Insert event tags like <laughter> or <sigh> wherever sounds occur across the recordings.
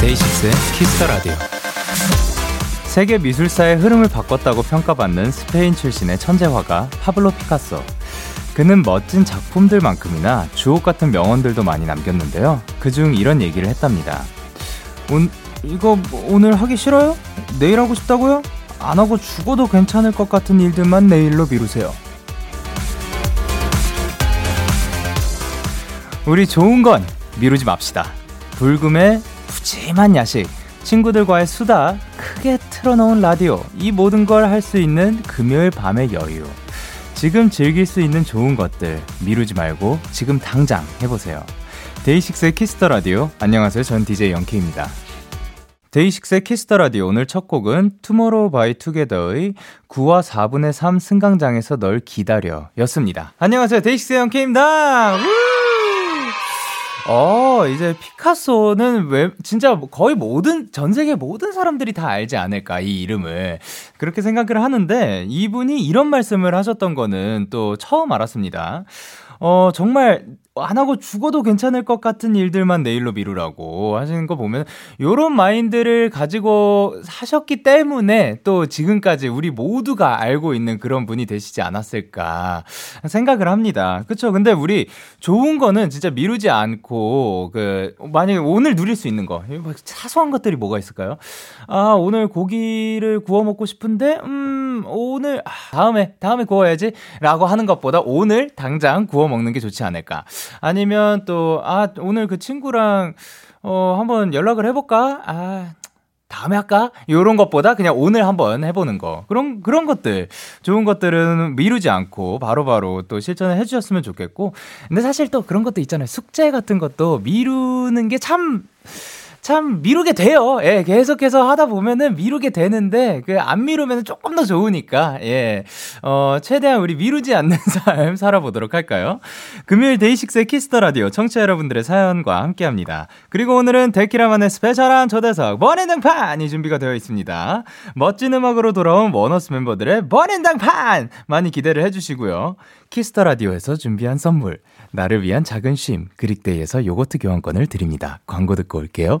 데이식스의 키스 더 라디오. 세계 미술사의 흐름을 바꿨다고 평가받는 스페인 출신의 천재 화가 파블로 피카소. 그는 멋진 작품들만큼이나 주옥 같은 명언들도 많이 남겼는데요. 그중 이런 얘기를 했답니다. 온, 이거 오늘 하기 싫어요? 내일 하고 싶다고요? 안 하고 죽어도 괜찮을 것 같은 일들만 내일로 미루세요. 우리 좋은 건 미루지 맙시다. 불금에 푸짐한 야식, 친구들과의 수다, 크게 틀어놓은 라디오, 이 모든 걸 할 수 있는 금요일 밤의 여유. 지금 즐길 수 있는 좋은 것들 미루지 말고 지금 당장 해보세요. 데이식스의 키스 더 라디오. 안녕하세요. 전 DJ 영케이입니다. 데이식스의 키스 더 라디오 오늘 첫 곡은 투모로우바이투게더의 9와 4분의 3 승강장에서 널 기다려 였습니다. 안녕하세요. 데이식스의 영케이입니다. 어, 이제 피카소는 왜, 진짜 거의 모든, 전 세계 모든 사람들이 다 알지 않을까, 이 이름을. 그렇게 생각을 하는데, 이분이 이런 말씀을 하셨던 거는 또 처음 알았습니다. 어, 정말 안 하고 죽어도 괜찮을 것 같은 일들만 내일로 미루라고 하시는 거 보면 요런 마인드를 가지고 사셨기 때문에 또 지금까지 우리 모두가 알고 있는 그런 분이 되시지 않았을까 생각을 합니다. 그쵸? 근데 우리 좋은 거는 진짜 미루지 않고 그 만약에 오늘 누릴 수 있는 거 사소한 것들이 뭐가 있을까요? 아 오늘 고기를 구워 먹고 싶은데 음 오늘 아, 다음에 다음에 구워야지라고 하는 것보다 오늘 당장 구워 먹는 게 좋지 않을까. 아니면 또, 아, 오늘 그 친구랑, 어, 한번 연락을 해볼까? 아, 다음에 할까? 요런 것보다 그냥 오늘 한번 해보는 거. 그런, 그런 것들. 좋은 것들은 미루지 않고 바로바로 바로 또 실천을 해주셨으면 좋겠고. 근데 사실 또 그런 것도 있잖아요. 숙제 같은 것도 미루는 게 참, 참 미루게 돼요. 예, 계속해서 하다 보면은 미루게 되는데 그 안 미루면 조금 더 좋으니까 예, 어 최대한 우리 미루지 않는 <laughs> 삶 살아보도록 할까요? 금요일 데이식스의 키스 더 라디오 청취자 여러분들의 사연과 함께합니다. 그리고 오늘은 데키라만의 스페셜한 초대석 본인등판이 준비가 되어 있습니다. 멋진 음악으로 돌아온 원어스 멤버들의 본인등판 많이 기대를 해주시고요. 키스 더 라디오에서 준비한 선물 나를 위한 작은 쉼 그릭데이에서 요거트 교환권을 드립니다. 광고 듣고 올게요.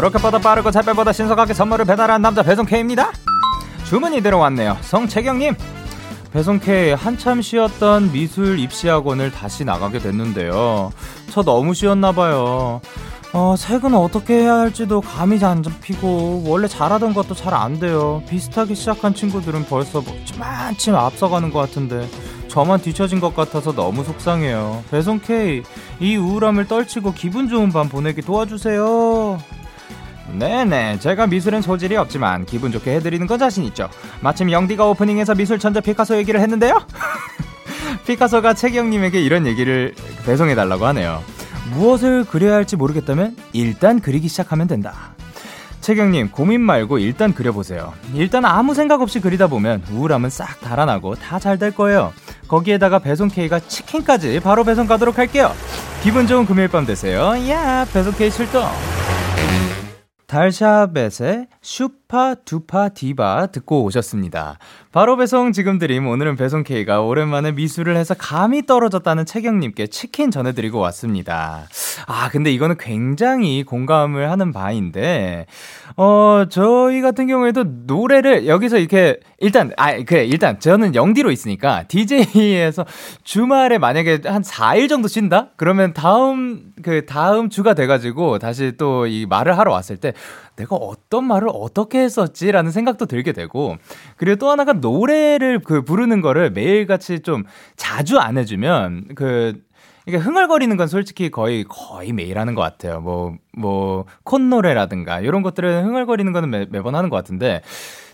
로켓보다 빠르고 차별보다 신속하게 선물을 배달한 남자 배송K입니다. 주문이 들어왔네요. 성채경님. 배송K 한참 쉬었던 미술 입시학원을 다시 나가게 됐는데요. 저 너무 쉬었나봐요. 어, 색은 어떻게 해야 할지도 감이 안 잡히고 원래 잘하던 것도 잘 안 돼요. 비슷하게 시작한 친구들은 벌써 뭐 좀만침 앞서가는 것 같은데 저만 뒤처진 것 같아서 너무 속상해요. 배송 K 이 우울함을 떨치고 기분 좋은 밤 보내기 도와주세요 네네 제가 미술은 소질이 없지만 기분 좋게 해드리는 건 자신 있죠. 마침 영디가 오프닝에서 미술 천재 피카소 얘기를 했는데요. <laughs> 피카소가 채경님에게 이런 얘기를 배송해달라고 하네요. 무엇을 그려야 할지 모르겠다면 일단 그리기 시작하면 된다. 채경님 고민 말고 일단 그려보세요. 일단 아무 생각 없이 그리다 보면 우울함은 싹 달아나고 다 잘 될 거예요. 거기에다가 배송 K가 치킨까지 바로 배송 가도록 할게요. 기분 좋은 금요일 밤 되세요. 야 배송 K 출동 달샤벳의 슈파 두파 디바 듣고 오셨습니다. 바로 배송 지금 드림 오늘은 배송 K가 오랜만에 미술을 해서 감이 떨어졌다는 채경님께 치킨 전해드리고 왔습니다. 아 근데 이거는 굉장히 공감을 하는 바인데 어 저희 같은 경우에도 노래를 여기서 이렇게 일단 아 그래 일단 저는 영디로 있으니까 DJ에서 주말에 만약에 한 4일 정도 쉰다 그러면 다음 그 다음 주가 돼가지고 다시 또 이 말을 하러 왔을 때 내가 어떤 말을 어떻게 했었지라는 생각도 들게 되고 그리고 또 하나가 노래를 그 부르는 거를 매일같이 좀 자주 안 해주면 그 이게 흥얼거리는 건 솔직히 거의 거의 매일 하는 것 같아요. 뭐 뭐 콧노래라든가 이런 것들은 흥얼거리는 거는 매, 매번 하는 것 같은데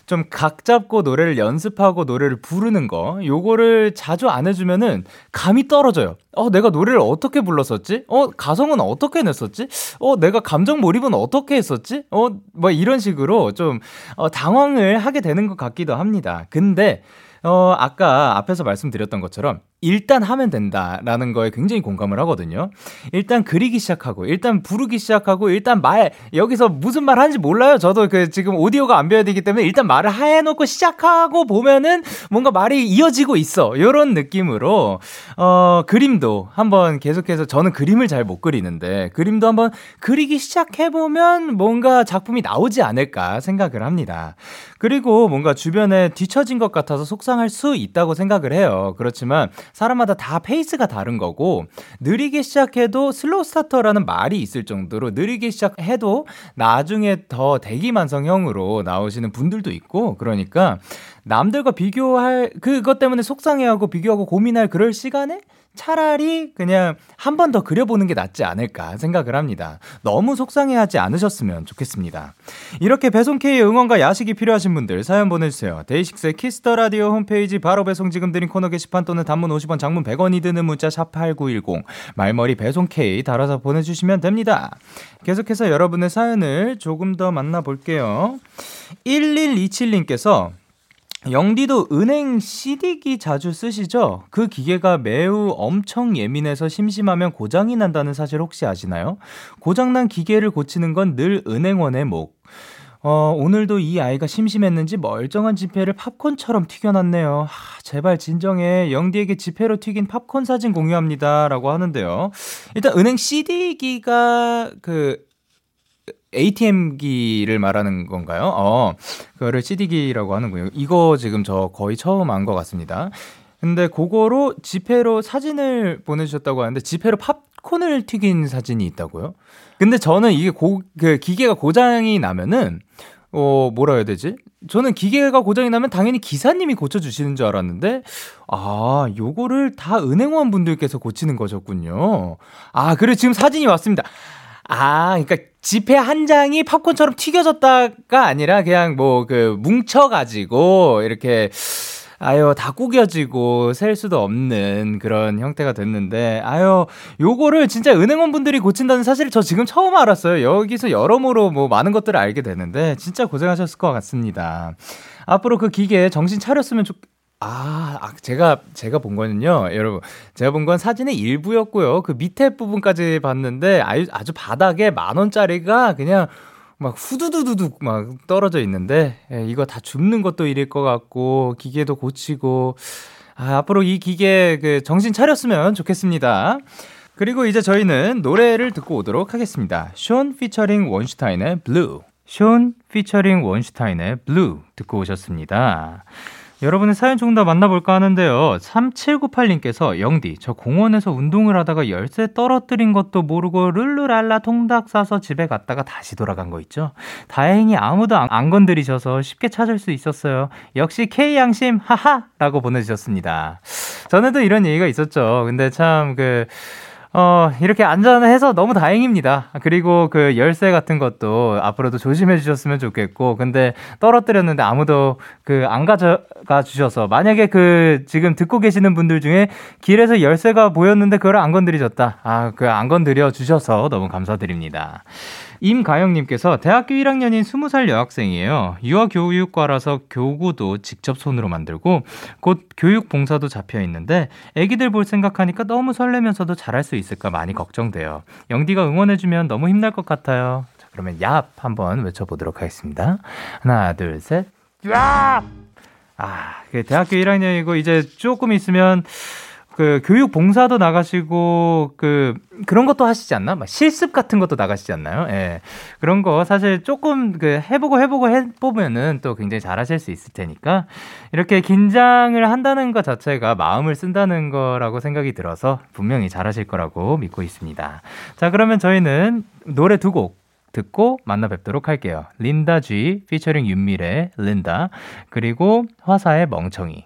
좀 각 잡고 노래를 연습하고 노래를 부르는 거 요거를 자주 안 해주면은 감이 떨어져요. 어 내가 노래를 어떻게 불렀었지? 어 가성은 어떻게 냈었지? 어 내가 감정 몰입은 어떻게 했었지? 어 뭐 이런 식으로 좀 어, 당황을 하게 되는 것 같기도 합니다. 근데 어, 아까 앞에서 말씀드렸던 것처럼 일단 하면 된다라는 거에 굉장히 공감을 하거든요. 일단 그리기 시작하고, 일단 부르기 시작하고, 일단 말, 여기서 무슨 말 하는지 몰라요. 저도 그 지금 오디오가 안 배워야 되기 때문에 일단 말을 해놓고 시작하고 보면은 뭔가 말이 이어지고 있어. 요런 느낌으로, 어, 그림도 한번 계속해서 저는 그림을 잘 못 그리는데, 그림도 한번 그리기 시작해보면 뭔가 작품이 나오지 않을까 생각을 합니다. 그리고 뭔가 주변에 뒤처진 것 같아서 속상할 수 있다고 생각을 해요. 그렇지만 사람마다 다 페이스가 다른 거고 느리게 시작해도 slow starter라는 말이 있을 정도로 느리게 시작해도 나중에 더 대기만성형으로 나오시는 분들도 있고 그러니까 남들과 비교할 그것 때문에 속상해하고 비교하고 고민할 그럴 시간에 차라리 그냥 한 번 더 그려보는 게 낫지 않을까 생각을 합니다. 너무 속상해하지 않으셨으면 좋겠습니다. 이렇게 배송K의 응원과 야식이 필요하신 분들 사연 보내주세요. 데이식스의 키스 더 라디오 홈페이지 바로 배송 지금 드림 코너 게시판 또는 단문 50원 장문 100원이 드는 문자 샵 8910 말머리 배송K 달아서 보내주시면 됩니다. 계속해서 여러분의 사연을 조금 더 만나볼게요. 1127님께서 영디도 은행 CD기 자주 쓰시죠? 그 기계가 매우 엄청 예민해서 심심하면 고장이 난다는 사실 혹시 아시나요? 고장난 기계를 고치는 건 늘 은행원의 목. 어, 오늘도 이 아이가 심심했는지 멀쩡한 지폐를 팝콘처럼 튀겨놨네요. 하, 제발 진정해. 영디에게 지폐로 튀긴 팝콘 사진 공유합니다. 라고 하는데요. 일단 은행 CD기가 그 ATM기를 말하는 건가요? 어, 그거를 CD기라고 하는군요. 이거 지금 저 거의 처음 안 것 같습니다. 근데 그거로 지폐로 사진을 보내주셨다고 하는데 지폐로 팝콘을 튀긴 사진이 있다고요? 근데 저는 이게 고, 그 기계가 고장이 나면은 어, 뭐라 해야 되지? 저는 기계가 고장이 나면 당연히 기사님이 고쳐주시는 줄 알았는데, 아, 요거를 다 은행원 분들께서 고치는 거셨군요. 아, 그래, 지금 사진이 왔습니다. 아, 그러니까 지폐 한 장이 팝콘처럼 튀겨졌다가 아니라 그냥 뭐 그 뭉쳐가지고 이렇게 아유, 다 구겨지고 셀 수도 없는 그런 형태가 됐는데, 아유, 요거를 진짜 은행원 분들이 고친다는 사실을 저 지금 처음 알았어요. 여기서 여러모로 뭐 많은 것들을 알게 되는데, 진짜 고생하셨을 것 같습니다. 앞으로 그 기계 정신 차렸으면 좋, 아, 아, 제가, 제가 본 거는요, 여러분. 제가 본 건 사진의 일부였고요. 그 밑에 부분까지 봤는데, 아주, 아주 바닥에 만 원짜리가 그냥 막 후두두두둑 막 떨어져 있는데, 예, 이거 다 줍는 것도 일일 것 같고, 기계도 고치고, 아, 앞으로 이 기계 그 정신 차렸으면 좋겠습니다. 그리고 이제 저희는 노래를 듣고 오도록 하겠습니다. 숀 피처링 원슈타인의 Blue. 숀 피처링 원슈타인의 Blue 듣고 오셨습니다. 여러분의 사연 조금 더 만나볼까 하는데요. 3798님께서 영디, 저 공원에서 운동을 하다가 열쇠 떨어뜨린 것도 모르고 룰루랄라 통닭 싸서 집에 갔다가 다시 돌아간 거 있죠? 다행히 아무도 안, 안 건드리셔서 쉽게 찾을 수 있었어요. 역시 K양심, 하하! 라고 보내주셨습니다. 전에도 이런 얘기가 있었죠. 근데 참, 그, 어, 이렇게 안전해서 너무 다행입니다. 그리고 그 열쇠 같은 것도 앞으로도 조심해 주셨으면 좋겠고, 근데 떨어뜨렸는데 아무도 그 안 가져가 주셔서, 만약에 그 지금 듣고 계시는 분들 중에 길에서 열쇠가 보였는데 그걸 안 건드리셨다. 아, 그 안 건드려 주셔서 너무 감사드립니다. 임가영님께서 대학교 1학년인 20살 여학생이에요. 유아교육과라서 교구도 직접 손으로 만들고 곧 교육 봉사도 잡혀 있는데 애기들 볼 생각하니까 너무 설레면서도 잘할 수 있을까 많이 걱정돼요. 영디가 응원해주면 너무 힘날 것 같아요. 자, 그러면 얍 한번 외쳐보도록 하겠습니다. 하나, 둘, 셋. 야! 아, 그 대학교 1학년이고 이제 조금 있으면 그 교육 봉사도 나가시고 그 그런 것도 하시지 않나? 막 실습 같은 것도 나가시지 않나요? 예. 그런 거 사실 조금 그 해보고 해보고 해보면은 또 굉장히 잘하실 수 있을 테니까 이렇게 긴장을 한다는 것 자체가 마음을 쓴다는 거라고 생각이 들어서 분명히 잘하실 거라고 믿고 있습니다. 자, 그러면 저희는 노래 두 곡 듣고 만나 뵙도록 할게요. 린다 G 피처링 윤미래 린다 그리고 화사의 멍청이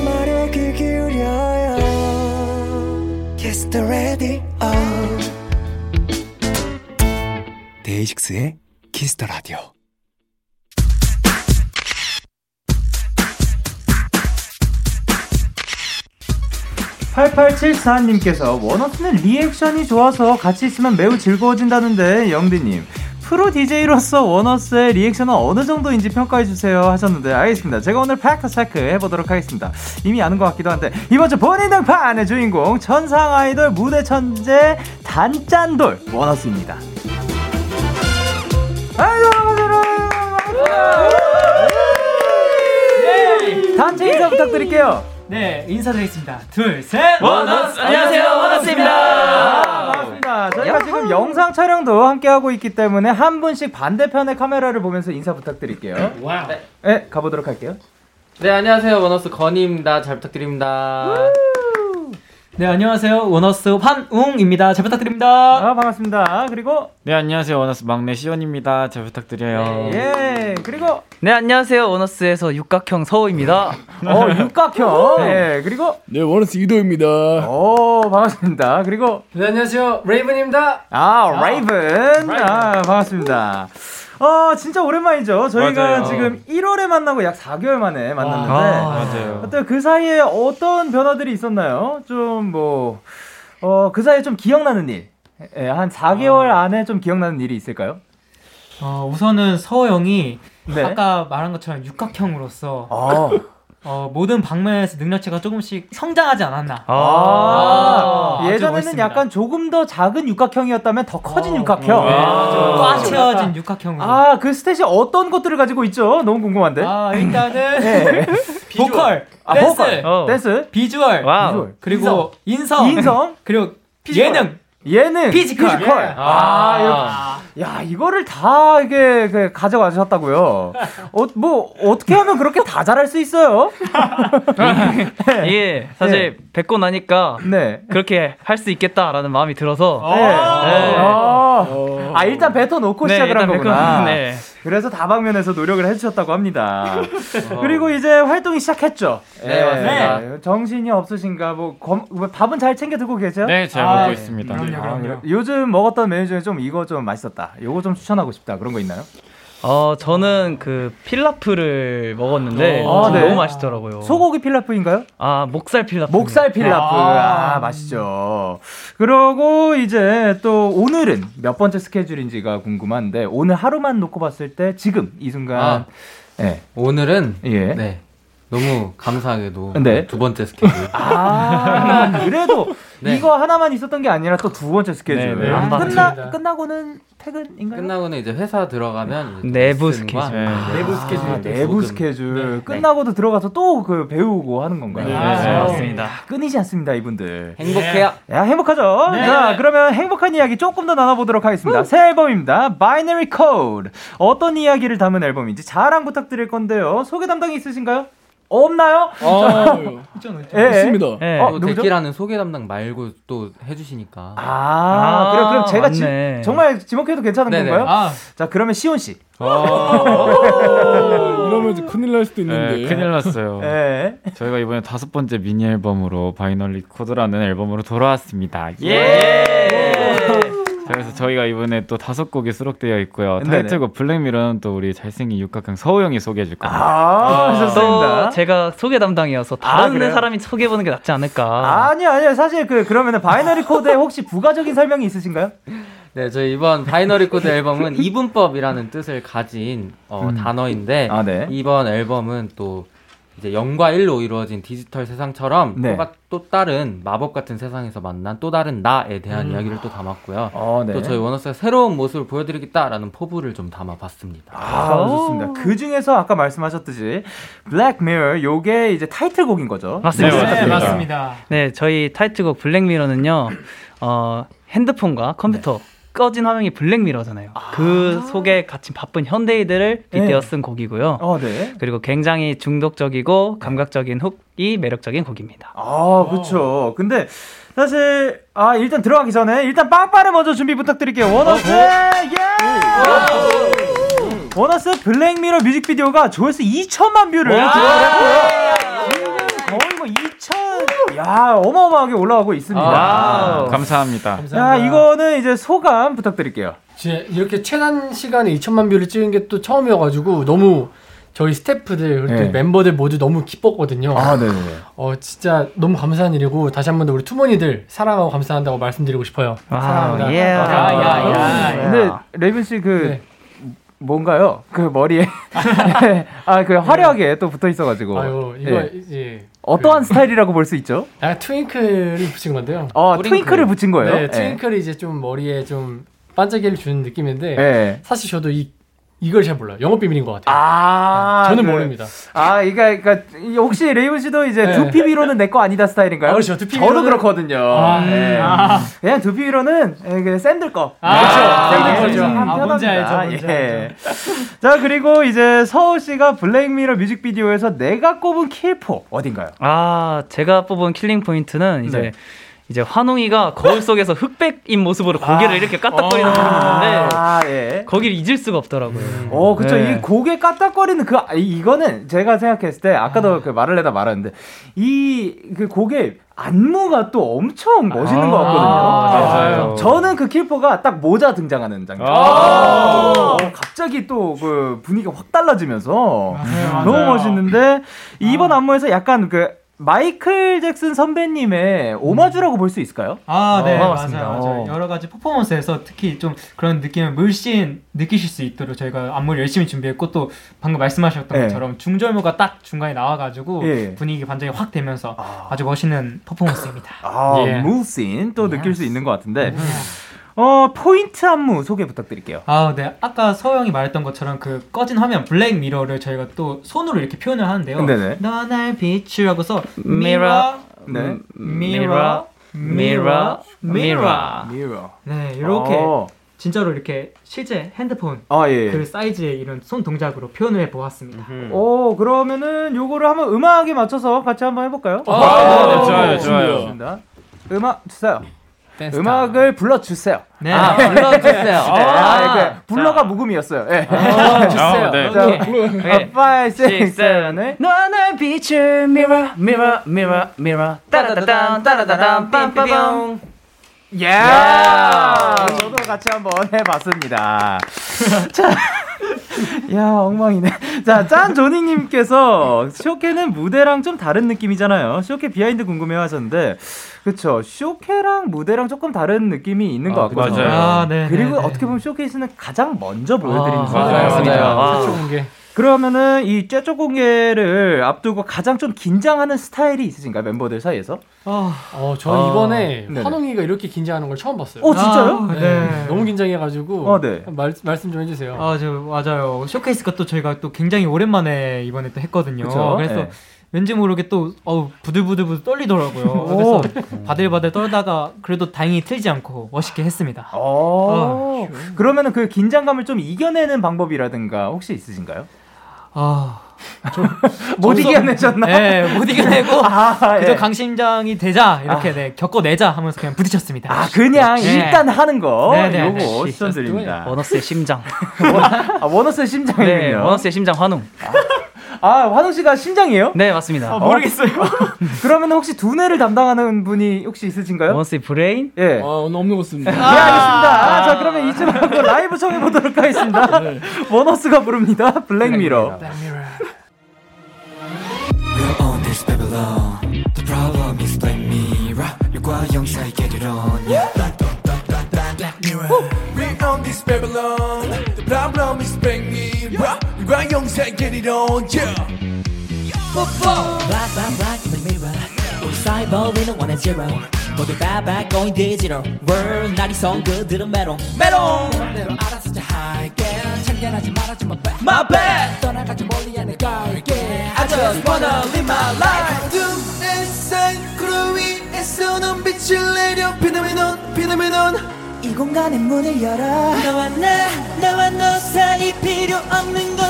Kiss the Radio 데이식스의 the Radio. 8874님께서 원어스는 리액션이 좋아서 같이 있으면 매우 즐거워진다는데 영디님 프로 DJ로서 원어스의 리액션은 어느 정도인지 평가해주세요 하셨는데 알겠습니다. 제가 오늘 팩트 체크 해보도록 하겠습니다. 이미 아는 것 같기도 한데 이번 주 본인등판의 주인공 천상 아이돌 무대 천재 단짠돌 원어스입니다. 단체 인사 부탁드릴게요. 네, 인사드리겠습니다. 둘, 셋! 원어스! 안녕하세요, 원어스입니다! 아, 반갑습니다. 저희가 야호. 지금 영상 촬영도 함께하고 있기 때문에 한 분씩 반대편의 카메라를 보면서 인사 부탁드릴게요. 와우. 네, 네 가보도록 할게요. 네, 안녕하세요. 원어스 건희입니다. 잘 부탁드립니다. 네, 안녕하세요. 원어스 환웅입니다. 잘 부탁드립니다. 아, 반갑습니다. 그리고 네, 안녕하세요. 원어스 막내 시온입니다. 잘 부탁드려요. 네, 예. 그리고 네, 안녕하세요. 원어스에서 육각형 서호입니다. <laughs> 어, 육각형. 네, 그리고 네, 원어스 이도입니다. 오, 반갑습니다. 그리고 네, 안녕하세요. 레이븐입니다. 아, 레이븐. 아, 반갑습니다. 어, 진짜 오랜만이죠. 저희가 맞아요. 지금 1월에 만나고 약 4개월 만에 만났는데. 아, 맞아요. 그때 그 사이에 어떤 변화들이 있었나요? 좀 뭐, 어, 그 사이에 좀 기억나는 일. 예, 한 4개월 아. 안에 좀 기억나는 일이 있을까요? 어, 우선은 서호 형이 네. 아까 말한 것처럼 육각형으로서 아. 어, 모든 방면에서 능력치가 조금씩 성장하지 않았나. 아~ 아~ 예전에는 약간 조금 더 작은 육각형이었다면 더 커진 어~ 육각형. 꽉 채워진 육각형으로. 아, 그 stat이 어떤 것들을 가지고 있죠? 너무 궁금한데. 아, 일단은 <laughs> 네. <laughs> 보컬, 아, 댄스, 보컬. 어. 댄스, 비주얼, 비주얼. 그리고 인성, 인성, 그리고 physical. 예능. 예능, physical. physical. 예. 아, 아 야, 이거를 다 이게 그 가져가셨다고요. 어, 뭐 어떻게 하면 그렇게 다 잘할 수 있어요? <laughs> 네. 이게 사실 네. 뱉고 나니까 네. 그렇게 할 수 있겠다라는 마음이 들어서 네. 네. 아, 아, 일단 뱉어 놓고 네, 시작을 한 거구나. 네. 그래서 다방면에서 노력을 해주셨다고 합니다. <laughs> 어. 그리고 이제 활동이 시작했죠. 네, 맞습니다. 네. 정신이 없으신가? 뭐, 검, 뭐 밥은 잘 챙겨 드고 계세요? 네, 잘 아, 먹고 있습니다. 그럼요, 그럼요. 아, 요즘 먹었던 메뉴 중에 좀 이거 좀 맛있었다. 요거 좀 추천하고 싶다. 그런 거 있나요? 어, 저는 그 필라프를 먹었는데 아, 네. 너무 맛있더라고요. 소고기 필라프인가요? 아, 목살 필라프. 목살 필라프. 아, 아 맛있죠. 그러고 이제 또 오늘은 몇 번째 스케줄인지가 궁금한데 오늘 하루만 놓고 봤을 때 지금 이 순간 아, 네. 오늘은 예. 네. 너무 감사하게도 네. 두 번째 스케줄. 아, 그래도 네. 이거 하나만 있었던 게 아니라 또 두 번째 스케줄. 네, 네. 아, 끝나 끝나고는 퇴근인가요? 끝나고는 이제 회사 들어가면 내부 스케줄. 아, 내부 스케줄. 아, 내부 스케줄. 네. 끝나고도 들어가서 또 그 배우고 하는 건가요? 네, 아, 맞습니다. 끊이지 않습니다, 이분들. 행복해요. 야, 행복하죠? 자, 그러면 행복한 이야기 조금 더 나눠보도록 하겠습니다. 새 앨범입니다. Binary Code. 어떤 이야기를 담은 앨범인지 자랑 부탁드릴 건데요. 소개 담당이 있으신가요? 없나요? 아, 있잖아, 있잖아. 예, 있습니다. 예. 어, 데키라는 소개 담당 말고 또 해주시니까. 아, 아 그럼 그럼 제가 지, 정말 지목해도 괜찮은 네네. 건가요? 아. 자, 그러면 시온 씨. 아. <laughs> 이러면 큰일 날 수도 있는데. 네, 큰일 났어요. 네. 저희가 이번에 다섯 번째 미니 앨범으로 Binary Code라는 앨범으로 돌아왔습니다. 예! 예! 그래서 저희가 이번에 또 다섯 곡이 수록되어 있고요. 타이틀곡 Black Mirror는 또 우리 잘생긴 육각형 서호 형이 소개해 줄 겁니다. 아, 좋습니다. 제가 소개 담당이어서 다른 아, 사람이 소개해 보는 게 낫지 않을까. 아니 아니요. 사실 그 그러면은 Binary Code에 혹시 부가적인 설명이 있으신가요? 네, 저희 이번 Binary Code 앨범은 이분법이라는 뜻을 가진 어, 음. 단어인데 아, 네. 이번 앨범은 또 이제 0과 1로 이루어진 디지털 세상처럼 네. 또, 또 다른 마법 같은 세상에서 만난 또 다른 나에 대한 음. 이야기를 또 담았고요. 어, 네. 또 저희 원어스의 새로운 모습을 보여드리겠다라는 포부를 좀 담아봤습니다. 아, 좋습니다. 그 중에서 아까 말씀하셨듯이 Black Mirror 요게 이제 타이틀곡인 거죠? 맞습니다. 네, 네, 맞습니다. 네, 저희 타이틀곡 Black Mirror는요. 어, 핸드폰과 컴퓨터 네. 꺼진 화면이 black mirror잖아요. 아~ 그 속에 갇힌 바쁜 현대인들을 빗대어 네. 쓴 곡이고요. 어, 네. 그리고 굉장히 중독적이고 감각적인 hook이 매력적인 곡입니다. 아, 그렇죠. 근데 사실 아 일단 들어가기 전에 일단 빵빠레 먼저 준비 부탁드릴게요. 원어스 어, 예! 원어스 Black Mirror 뮤직비디오가 조회수 2천만 뷰를 기록했고요. 거의 뭐 2천, 야 어마어마하게 올라가고 있습니다. 아, 감사합니다. 야 이거는 이제 소감 부탁드릴게요. 이렇게 최단 시간에 2천만 뷰를 찍은 게 또 처음이어가지고 너무 저희 스태프들 네. 멤버들 모두 너무 기뻤거든요. 아, 네. 어 진짜 너무 감사한 일이고 다시 한 번 더 우리 투문이들 사랑하고 감사한다고 말씀드리고 싶어요. 와, 사랑합니다. 예. 아, 야, 야, 야, 근데 레이븐 씨 그 네. 뭔가요? 그 머리에 <laughs> 아 그 화려하게 또 붙어 있어가지고. 아유 이거 예. 이제 어떠한 그... 스타일이라고 볼 수 있죠? 아 twinkle을 붙인 건데요. 어 twinkle을 붙인 거예요? 네, twinkle이 예. 이제 좀 머리에 좀 반짝이를 주는 느낌인데 예. 사실 저도 이 이걸 잘 몰라요. 영업 비밀인 것 같아요. 아, 네, 저는 그, 모릅니다. 아, 그러니까, 그러니까 혹시 레이븐 씨도 이제 네. 두피 위로는 내 거 아니다 스타일인가요? 아, 그렇죠. 두피 위로는 저도 그렇거든요. 아, 네. 아. 그냥 두피 위로는 예, 그 쌤들 거. 아, 그렇죠. 쌤들 거죠. 아, 뭔지 알죠. 뭔지 예. 알죠. 자, 그리고 이제 서호 씨가 Black Mirror 뮤직비디오에서 내가 꼽은 킬포 어딘가요? 아, 제가 뽑은 killing point는 이제 네. 이제 환웅이가 거울 속에서 흑백인 모습으로 고개를 아. 이렇게 까딱거리는 부분이 있는데 아, 예. 거기를 잊을 수가 없더라고요. 음. 어, 그쵸. 네. 이 고개 까딱거리는 그, 이거는 제가 생각했을 때, 아까도 아. 그 말을 내다 말았는데, 이, 그 고개, 안무가 또 엄청 멋있는 아~ 것 같거든요. 아~ 저는 그 킬포가 딱 모자 등장하는 장면. 아~ 어, 갑자기 또 그 분위기가 확 달라지면서 너무 멋있는데 이번 안무에서 약간 그 마이클 잭슨 선배님의 오마주라고 볼수 있을까요? 아, 네, 어, 맞습니다. 맞아요, 맞아요. 어. 여러 가지 퍼포먼스에서 특히 좀 그런 느낌을 물씬 느끼실 수 있도록 저희가 안무를 열심히 준비했고 또 방금 말씀하셨던 네. 것처럼 중절모가 딱 중간에 나와가지고 예. 분위기 반전이 확 되면서 아. 주 멋있는 퍼포먼스입니다. 아, 예. 물씬 또 느낄 수 있는 것 같은데. 음. 어, 포인트 안무 소개 부탁드릴게요. 아, 네. 아까 서호 형이 말했던 것처럼 그 꺼진 화면 black mirror를 저희가 또 손으로 이렇게 표현을 하는데요. 네네. 너날 비추라고서 mirror, 네. mirror, mirror, mirror, mirror. 네, 이렇게 어. 진짜로 이렇게 실제 핸드폰 아, 예. 예. 그 사이즈의 이런 손 동작으로 표현을 해 보았습니다. 오, 그러면은 요거를 한번 음악에 맞춰서 같이 한번 해볼까요? 아, 아, 네, 좋아요, 좋아요. 음악 주세요. 음악을 불러주세요. 네. 아, 불러주세요. 네. 아, 그 불러가 묵음이었어요. 네. 아, 주세요. 아, 네. 자, 오케이. 5, 6, 7을 너는 빛을 mirror, mirror, mirror, mirror 야! 저도 같이 한번 해봤습니다. <laughs> 자, <laughs> 야 엉망이네. 자, 짠 조니님께서 쇼케는 무대랑 좀 다른 느낌이잖아요. 쇼케 비하인드 궁금해 하셨는데, 그렇죠. 쇼케랑 무대랑 조금 다른 느낌이 있는 것 아, 같거든요. 맞아요. 아, 네, 그리고 네, 네. 어떻게 보면 쇼케이스는 가장 먼저 보여드리는 아, 순간이었습니다. 최초 공개. 그러면은 이 최초 공개를 앞두고 가장 좀 긴장하는 스타일이 있으신가요 멤버들 사이에서? 아, 어, 저 아, 이번에 네네. 환웅이가 이렇게 긴장하는 걸 처음 봤어요. 어, 진짜요? 아, 네. 네. 너무 긴장해가지고. 어, 네. 말, 말씀 좀 해주세요. 아, 저 맞아요. 쇼케이스가 또 저희가 또 굉장히 오랜만에 이번에 또 했거든요. 그쵸? 그래서 네. 왠지 모르게 또 어우 부들부들부들 떨리더라고요. 그래서 바들바들 떨다가 그래도 다행히 틀리지 않고 멋있게 했습니다. 어, 그러면은 그 긴장감을 좀 이겨내는 방법이라든가 혹시 있으신가요? 아. <laughs> 못 이겨내셨나? 네, 못 이겨내고 <laughs> 아, 그저 예. 강심장이 되자 이렇게 아. 네, 겪어내자 하면서 그냥 부딪혔습니다. 아 그냥 네. 일단 하는 거 네, 네, 요거 추천드립니다. 원어스의 심장. <laughs> 아, 원어스의 심장이군요. 네, 원어스의 심장 환웅. 아. 아, 환웅 씨가 심장이에요? 네, 맞습니다. 아, 모르겠어요. <laughs> 그러면 혹시 두뇌를 담당하는 분이 혹시 있으신가요? 원어스의 브레인? 예. 아, 없는 것 같습니다. 네, 알겠습니다. 아, 자, 그러면 이쯤 하고 라이브 청해 보도록 하겠습니다. <laughs> 네. 원어스가 부릅니다. 블랙미러. 블랙미러. The problem is black mirror. 일과 영사이 get it on. Yeah. Black mirror. We on this Babylon. The problem is black it on. Yeah. Black black black in the mirror 우리 사이버 우리는 one and zero 모두 bad bad going digital world 날이 선 그들은 메롱 메롱 맘대로 알아서 잘 할게 참견하지 말아줘 my bad my bad 떠나가지 멀리 안에 갈게 I just wanna live my life 어둠의 산 구름 위에서 눈빛을 내려 피노미 넌 피노미 넌이 공간의 문을 열어 너와 나 나와 너 사이 필요 없는 건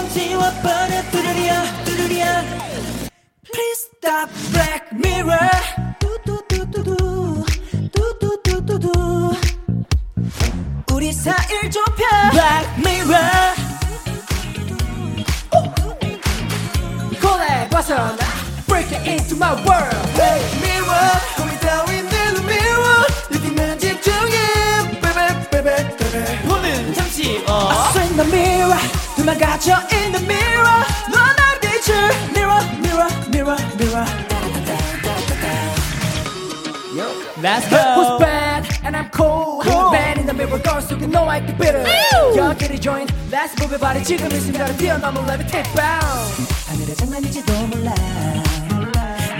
갇혀 in the mirror 너날 비출 Mirror mirror mirror mirror Let's go. Who's bad and I'm cool. cool. Bad in the mirror, girls who can know I can better. 여기를 join. Let's move it body. 지금 이 순간을 뛰어넘어 levitate bound. 하늘의 장난인지도 몰라.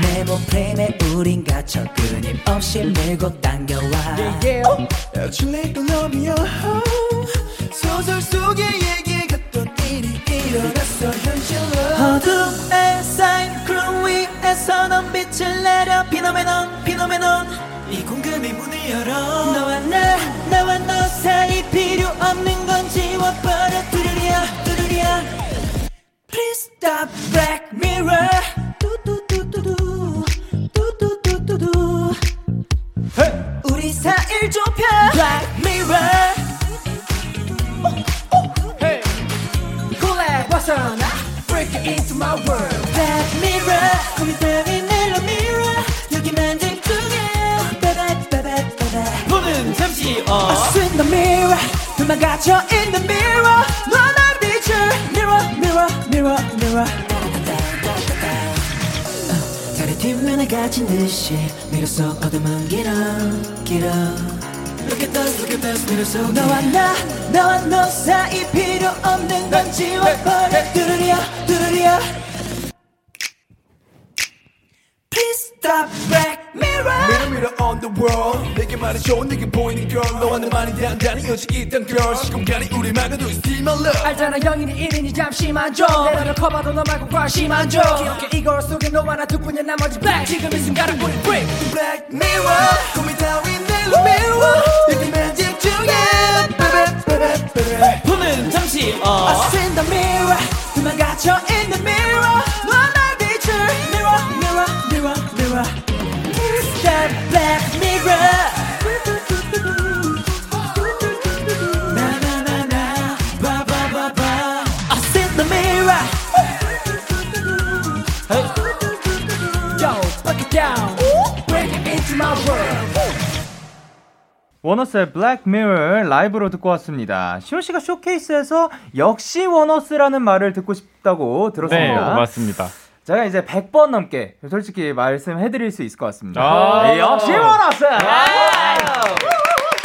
내몸 프레임에 우린 갇혀 끊임없이 밀고 당겨와. Yeah, yeah. Actually, don't love me, oh. 소설 속의 얘기 빛을 내려. 피노메논 피노메논. 이 공간의 문을 열어. 너와 나 나와 너 사이 필요 없는 건 지워버려. 뚜루리야 뚜루리야. Please stop Black Mirror. 뚜뚜뚜뚜뚜 뚜뚜뚜뚜뚜 우리 사이를 좁혀. Black Mirror. 골래 벗어나. Break into my world. Black mirror I swing the mirror 둘만 갇혀 in the mirror 너날 비출 mirror mirror mirror mirror 다리 뒷면에 갇힌 듯이 미로 속 어둠은 길어 길어 Look at us, look at us, 미로 속 너와 나, 너와 너 사이 필요 없는 건 지워버려 뚜루리야, 뚜루리야 the wall 내게 말해줘 내게 보이는 girl. 너와 나만이 단단히 여지 있던 girl. 시공간이 우리 말고도 still my love 알잖아 영인이 1인이 잠시만 줘 내려를 커봐도 너 말고 관심 안줘 기억해 이걸 속에 너와 나 두뿐이야 나머지 black. 지금 이 순간을 우리 break Black mirror. 고민 따윈 내로 mirror. 여기만 집중해 baby baby baby 보는 잠시 어. I see the mirror. 그만 갇혀 in the mirror 원어스의 Black Mirror 라이브로 듣고 왔습니다. 시호 씨가 쇼케이스에서 역시 원어스라는 말을 듣고 싶다고 들었습니다. 네, 맞습니다. 제가 이제 100번 넘게 솔직히 말씀해 드릴 수 있을 것 같습니다. 아~ 네, 역시 원어스!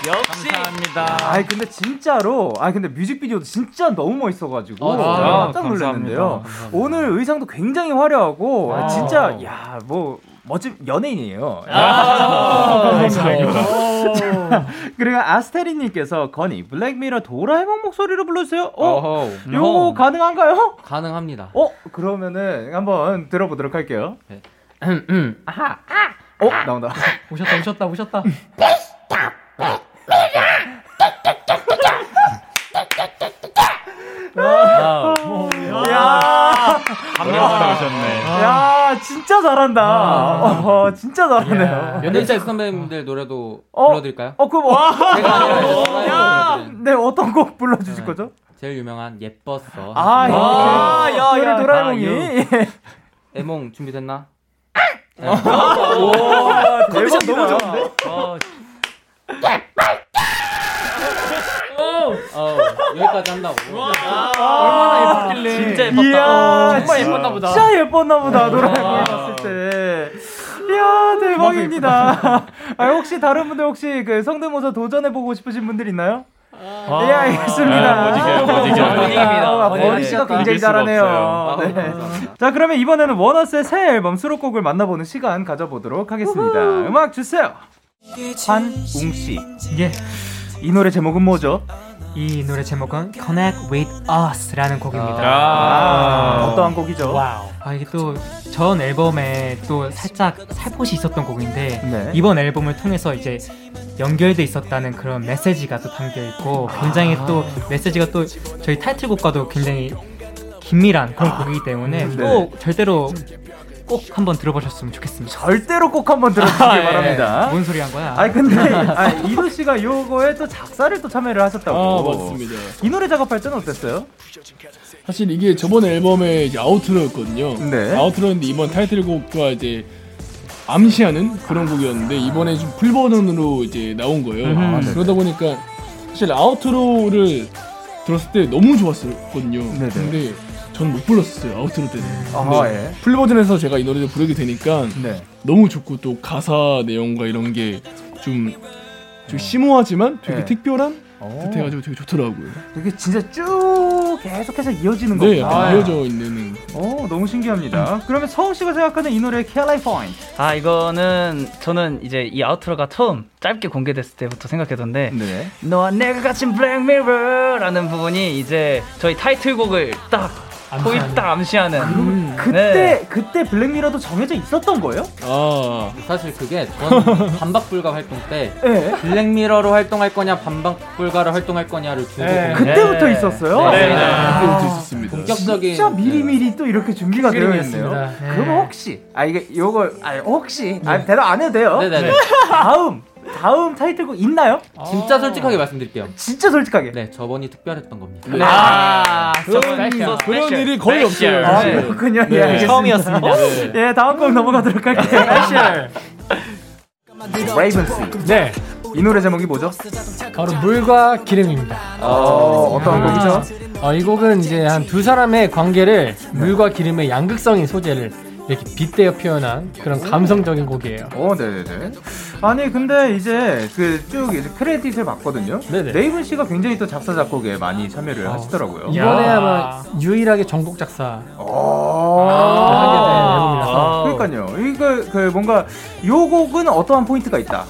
역시 감사합니다. 아 근데 진짜로 아 근데 뮤직비디오도 진짜 너무 멋있어가지고 아, 깜짝 놀랐는데요. 오늘 의상도 굉장히 화려하고 아, 진짜 야 뭐 멋진 연예인이에요. 아, 감사합니다. <laughs> 그리고 아스테리님께서 건이 블랙미러 도라에몽 목소리로 불러주세요. 어, 요거 가능한가요? 가능합니다. 어, 그러면은 한번 들어보도록 할게요. 네. 아하, 아, 어, 나온다. <laughs> 오셨다, 오셨다, 오셨다. 야, 감명받아 오셨네. 야, 진짜 잘한다. 아. 어, 진짜 잘하네요. 연예인 선배님들 노래도 어? 불러드릴까요? 어, 그럼 와. 제가 아니라 야, 네 어떤 곡 불러주실 네. 거죠? 제일 유명한 예뻤어. 아, 아, 야, 야, 도라에몽이. 애몽 <laughs> 준비됐나? 네. 오, 컨디션 너무 좋은데? 어. 어, 여기까지 한다고. 와, 아, 얼마나 예뻤길래. 진짜 예뻤다. 이야, 정말 예뻤나 보다. 진짜 예뻤나 보다. 노래를 봤을 때. 이야, 대박입니다. 아, 혹시 다른 분들 혹시 그 성대모사 도전해보고 싶으신 분들 있나요? 아~ 네, 알겠습니다. 모직입니다. 버니 씨가 굉장히 잘하네요. 네. 자, 그러면 이번에는 원어스의 새 앨범 수록곡을 만나보는 시간 가져보도록 하겠습니다. 음악 주세요. 환웅 씨. 예. 이 노래 제목은 뭐죠? 이 노래 제목은 Connect with Us라는 곡입니다. 아~ 아~ 어떠한 곡이죠? 와우. 아 이게 또 전 앨범에 또 살짝 살포시 있었던 곡인데 네. 이번 앨범을 통해서 이제 연결돼 있었다는 그런 메시지가 또 담겨 있고 굉장히 아~ 또 메시지가 또 저희 타이틀곡과도 굉장히 긴밀한 그런 아~ 곡이기 때문에 네. 또 절대로 꼭 한번 들어보셨으면 좋겠습니다. 절대로 꼭 한번 들어주시기 아, 예. 바랍니다. 뭔 소리 한 거야? 아니 근데 아, 이도 씨가 요거에 또 작사를 또 참여를 하셨다고. 아 맞습니다. 이 노래 작업할 때는 어땠어요? 사실 이게 저번 앨범의 이제 아우트로였거든요. 네. 아우트로인데 이번 타이틀곡과 이제 암시하는 그런 곡이었는데 이번에 좀 풀 버전으로 이제 나온 거예요. 음, 아, 그러다 보니까 사실 아우트로를 들었을 때 너무 좋았었거든요. 네네. 근데 저는 못 불렀어요 outro 때는. 아, 예. full 버전에서 제가 이 노래를 부르게 되니까 네. 너무 좋고 또 가사 내용과 이런 게 좀 좀 심오하지만 되게 네. 특별한 듯해가지고 되게 좋더라고요. 이게 진짜 쭉 계속해서 이어지는 네, 거구나. 아, 이어져 있는. 어, 너무 신기합니다. 음. 그러면 서호 씨가 생각하는 이 노래 killing 포인트. 아, 이거는 저는 이제 이 outro가 처음 짧게 공개됐을 때부터 생각했던데 네. 너와 내가 갇힌 Black Mirror라는 부분이 이제 저희 타이틀곡을 딱 거의 딱 암시하는. 음. 그때 네. 그때 블랙미러도 정해져 있었던 거예요? 아 사실 그게 전 <laughs> 반박불가 활동 때 네. 블랙미러로 활동할 거냐 반박불가로 활동할 거냐를 두고 네. 그때부터 있었어요? 네. 네. 그때부터 있었습니다. 본격적인 진짜 미리미리 또 이렇게 준비가 되어 있네요. 그럼 혹시 아 이게 요걸 아 혹시 아 대답 안 해도 돼요? 네네. <laughs> 다음 다음 타이틀곡 있나요? 진짜 솔직하게 말씀드릴게요. 진짜 솔직하게. 네, 저번이 특별했던 겁니다. 네. 아, 그런, 그런 일이 거의 없어요. 아, 그렇군요. 네. 예, 처음이었습니다. 네. 예, 다음 곡 넘어가도록 할게요. 레이븐 씨. 네. 이 노래 제목이 뭐죠? 바로 물과 기름입니다. 어, 어떤 곡이죠? 어, 이 곡은 이제 한 두 사람의 관계를 물과 기름의 양극성인 소재를 이렇게 빗대어 표현한 그런 감성적인 곡이에요. 어, 네네네. 아니 근데 이제 그 쭉 이제 크레딧을 봤거든요. 네네. 레이븐 씨가 굉장히 또 작사 작곡에 많이 참여를 어. 하시더라고요. 이번에 아마 유일하게 전곡 작사 어. 하게 된 앨범이라서. 아. 그러니까요. 이거 그 뭔가 요 곡은 어떠한 포인트가 있다.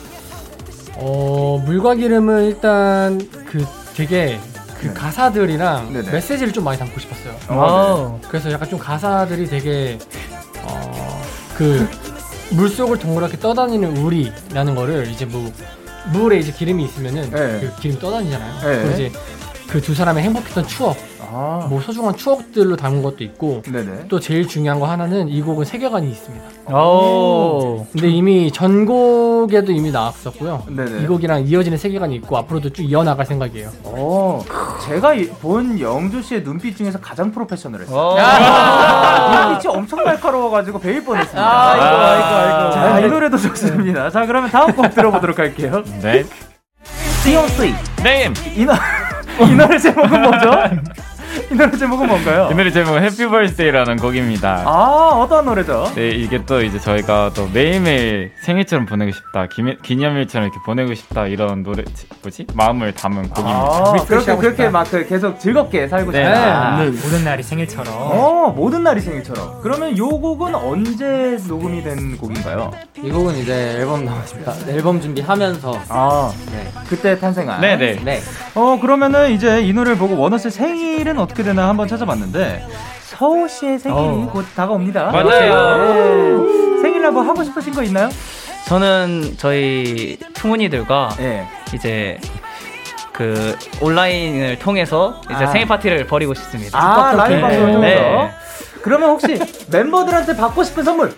어 물과 기름은 일단 그 되게 그 네. 가사들이랑 네네. 메시지를 좀 많이 담고 싶었어요. 어, 네. 그래서 약간 좀 가사들이 되게 어, 그 물속을 동그랗게 떠다니는 우리라는 거를 이제 뭐 물에 이제 기름이 있으면은 네. 그 기름 떠다니잖아요. 네. 그리고 이제 그 두 사람의 행복했던 추억 아. 뭐 소중한 추억들로 담은 것도 있고 네네. 또 제일 중요한 거 하나는 이 곡은 세계관이 있습니다. 오. 근데 이미 전곡에도 이미 나왔었고요. 네네. 이 곡이랑 이어지는 세계관이 있고 앞으로도 쭉 이어나갈 생각이에요. 오. 제가 본 영주 씨의 눈빛 중에서 가장 프로페셔널했어요. 눈빛이 엄청 날카로워가지고 베일 뻔했습니다. 아, 아이고 아이고 아이고. 자, 이 노래도 좋습니다. 자 그러면 다음 곡 들어보도록 할게요. 네. COC. 네. 이, 노, 이 노래 제목은 뭐죠? <laughs> 이 노래 제목은 뭔가요? 이 노래 제목은 Happy Birthday라는 곡입니다. 아, 어떤 노래죠? 네, 이게 또 이제 저희가 또 매일매일 생일처럼 보내고 싶다, 기미, 기념일처럼 이렇게 보내고 싶다 이런 노래 뭐지? 마음을 담은 곡입니다. 아, 그렇게 그렇게 막 그 계속 즐겁게 살고 네. 싶다. 네. 모든 날이 생일처럼. 어, 모든 날이 생일처럼. 그러면 요 곡은 언제 녹음이 된 곡인가요? 이 곡은 이제 앨범 나왔습니다. 앨범 준비하면서 아, 네. 그때 탄생한. 네, 네. 네. 어, 그러면은 이제 이 노래를 보고 원어스 생일은 어떻게 되나 한번 찾아봤는데 서우 씨의 생일이 어. 곧 다가옵니다. 맞아요. 네. 생일날 뭐 하고 싶으신 거 있나요? 저는 저희 투문이들과 네. 이제 그 온라인을 통해서 이제 아. 생일 파티를 벌이고 싶습니다. 아, 라이브 방송을 통해서. 네. 그러면 혹시 멤버들한테 받고 싶은 선물?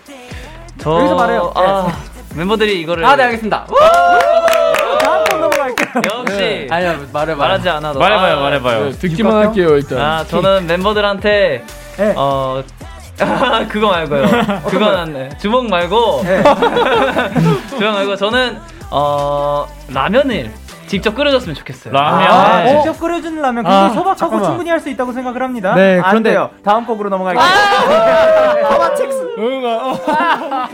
저... 여기서 말해요. 아, 네. 멤버들이 이거를 아, 네 알겠습니다. 역시 네. 아니야 말해 말하지 않아도 말해봐요 아, 말해봐요. 네, 듣기만 할게요 일단. 아 저는 멤버들한테 네. 어 <laughs> 그거 말고요. <laughs> 그건 안 돼. 주먹 말고 네. <laughs> 주먹 말고 저는 어 라면을 직접 끓여줬으면 좋겠어요. 라면. 아, 네. 직접 끓여주는 라면. 근데 아, 소박하고 잠깐만. 충분히 할 수 있다고 생각을 합니다. 네, 그런데 요 다음 곡으로 넘어갈게요. 아~ 응, 아, 어.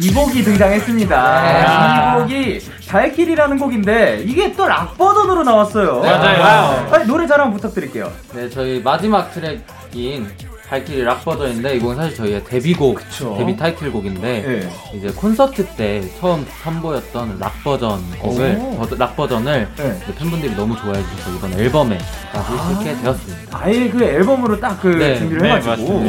이 곡이 등장했습니다. 이 곡이 발키리라는 곡인데 이게 또 락 버전으로 나왔어요. 맞아요. 아니, 노래 자랑 부탁드릴게요. 네, 저희 마지막 트랙인 발키리 락 버전인데 이건 사실 저희의 데뷔곡, 그쵸. 데뷔 타이틀곡인데 네. 이제 콘서트 때 처음 선보였던 락 버전 곡을 버, 락 버전을 네. 팬분들이 너무 좋아해 주셔서 이번 앨범에 다시 아~ 실게 되었습니다. 아예 그 앨범으로 딱그 네. 준비를 네, 해가지고.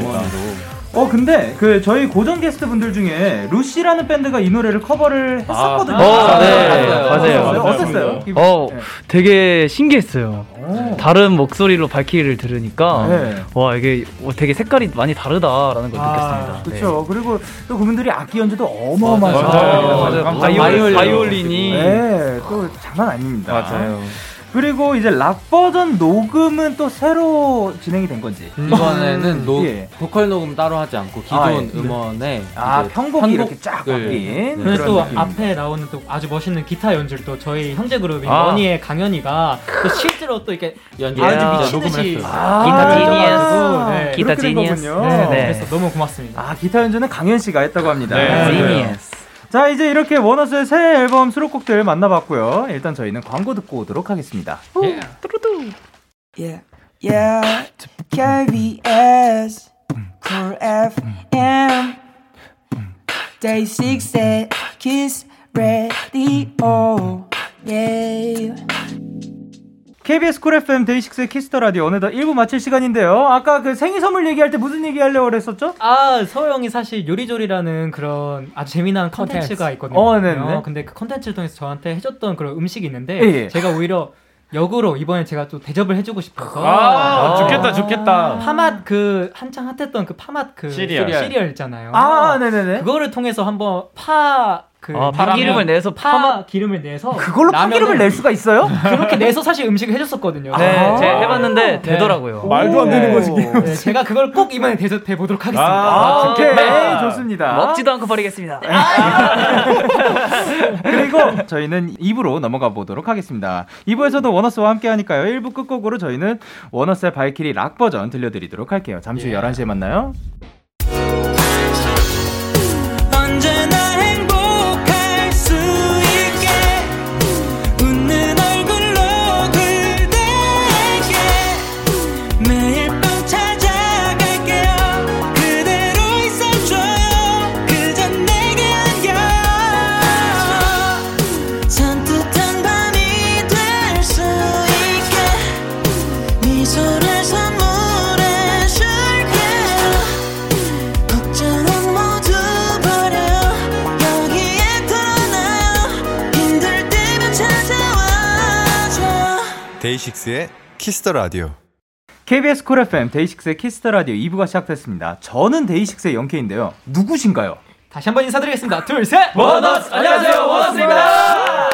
어 근데 그 저희 고정 게스트 분들 중에 루시라는 밴드가 이 노래를 커버를 했었거든요. 아, 어, 네, 맞아요. 맞아요. 맞아요. 어땠어요? 어, 네. 되게 신기했어요. 오. 다른 목소리로 발키리를 들으니까 네. 와 이게 되게 색깔이 많이 다르다라는 걸 아, 느꼈습니다. 그렇죠. 네. 그리고 또 그분들이 악기 연주도 어마어마해요. 맞아요. 맞아요. 바이올, 바이올린이 네, 또 장난 아닙니다. 맞아요. 그리고 이제 락 버전 녹음은 또 새로 진행이 된 건지 이번에는 녹, 예. 보컬 녹음 따로 하지 않고 기존 아, 예. 음원에 아 편곡이 이렇게 쫙 바뀐 네. 그래서 또 느낌. 앞에 나오는 또 아주 멋있는 기타 연주를 또 저희 형제 그룹인 아. 원위의 강현이가 또 실제로 또 이렇게 연주 아주 미치듯이 아, 기타 genius 네. 기타 genius 네, 네. 그래서 너무 고맙습니다 아 기타 연주는 강현 씨가 했다고 합니다 네. genius 자, 이제 이렇게 원어스의 새 앨범 수록곡들 만나봤고요. 일단 저희는 광고 듣고 오도록 하겠습니다. Yeah. Yeah. Yeah. KBS Cool FM Day 6의 Kiss Radio Yeah. KBS Cool FM 데이식스의 Kiss the Radio 어느덧 1부 마칠 시간인데요. 아까 그 생일 선물 얘기할 때 무슨 얘기 하려고 그랬었죠? 아, 서호 형이 사실 요리조리라는 그런 아주 재미난 컨텐츠가 있거든요. 어, 네네. 근데 그 컨텐츠를 통해서 저한테 해줬던 그런 음식이 있는데 예, 예. 제가 오히려 역으로 이번에 제가 또 대접을 해주고 싶어서 아, 아 좋겠다 좋겠다 파맛 그 한창 핫했던 그 파맛 그 시리얼, 시리얼 있잖아요 아 네네네 그거를 통해서 한번 파 그 아, 파기름을 내서 파 기름을 내서 그걸로 파 기름을 낼 수가 있어요? <laughs> 그렇게 내서 사실 음식을 해줬었거든요. 네, 아~ 제가 해봤는데 네. 되더라고요. 말도 안 되는 거지. 네, 제가 그걸 꼭 이번에 대접해 보도록 하겠습니다. 아, 아 오케이, 네, 좋습니다. 먹지도 않고 버리겠습니다. <laughs> 그리고 저희는 2부로 넘어가 보도록 하겠습니다. 2부에서도 원어스와 함께 하니까요. 1부 끝곡으로 저희는 원어스의 발키리 락 버전 들려드리도록 할게요. 잠시 후 예. 11시에 만나요. 데이식스의 키스 더 라디오. KBS 쿨 FM 데이식스의 키스 더 라디오 2부가 시작됐습니다. 저는 데이식스의 영케인데요. 누구신가요? 다시 한번 인사드리겠습니다. 둘, 셋! 원어스! 안녕하세요, 원어스입니다!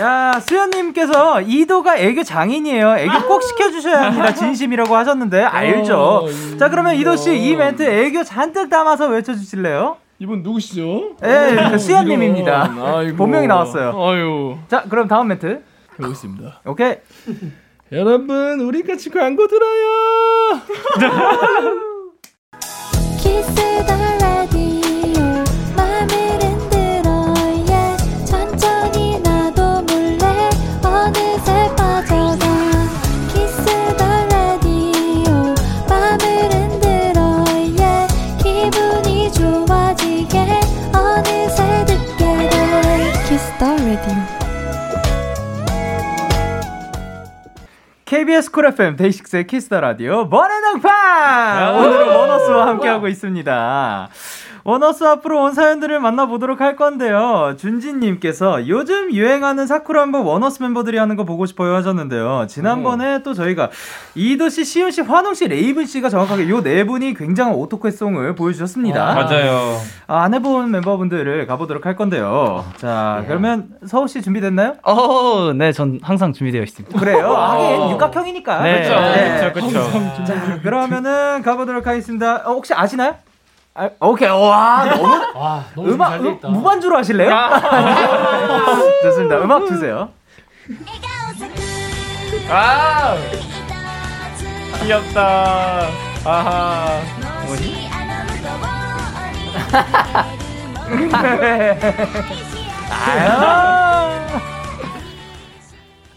야, 수현님께서 이도가 애교 장인이에요. 애교 꼭 시켜주셔야 합니다. 진심이라고 하셨는데, 알죠? 어, 자, 그러면 이도씨, 이 멘트 애교 잔뜩 담아서 외쳐주실래요? 이분 누구시죠? 예, 그 수현님입니다. 본명이 나왔어요. 아유. 자, 그럼 다음 멘트. 해보겠습니다. <laughs> 오케이. 여러분, 우리 같이 광고 들어요. <laughs> KBS 쿨 FM 데이식스의 키스 더 라디오 번외당판! 오늘은 원어스와 함께하고 있습니다. 원어스 앞으로 온 사연들을 만나보도록 할 건데요. 준진님께서 요즘 유행하는 사쿠라 한번 원어스 멤버들이 하는 거 보고 싶어요 하셨는데요. 지난번에 음. 또 저희가 이도씨, 시온씨, 환웅씨, 레이븐씨가 정확하게 요 네 분이 굉장한 오토케송을 보여주셨습니다. 아, 맞아요. 아, 안 해본 멤버분들을 가보도록 할 건데요. 자, 네. 그러면 서호씨 준비됐나요? 어, 네, 전 항상 준비되어 있습니다. 그래요? 어. 하긴 육각형이니까. 네. 그렇죠. 네. 그렇죠, 그렇죠. 자, 그러면은 가보도록 하겠습니다. 어, 혹시 아시나요? 아, 오케이. 와, 너무 와, 너무 음악 음, 무반주로 하실래요? 아. <laughs> 좋습니다. 음악 주세요. 아! 귀엽다. 아하. 뭐지? <laughs> 아유. 아.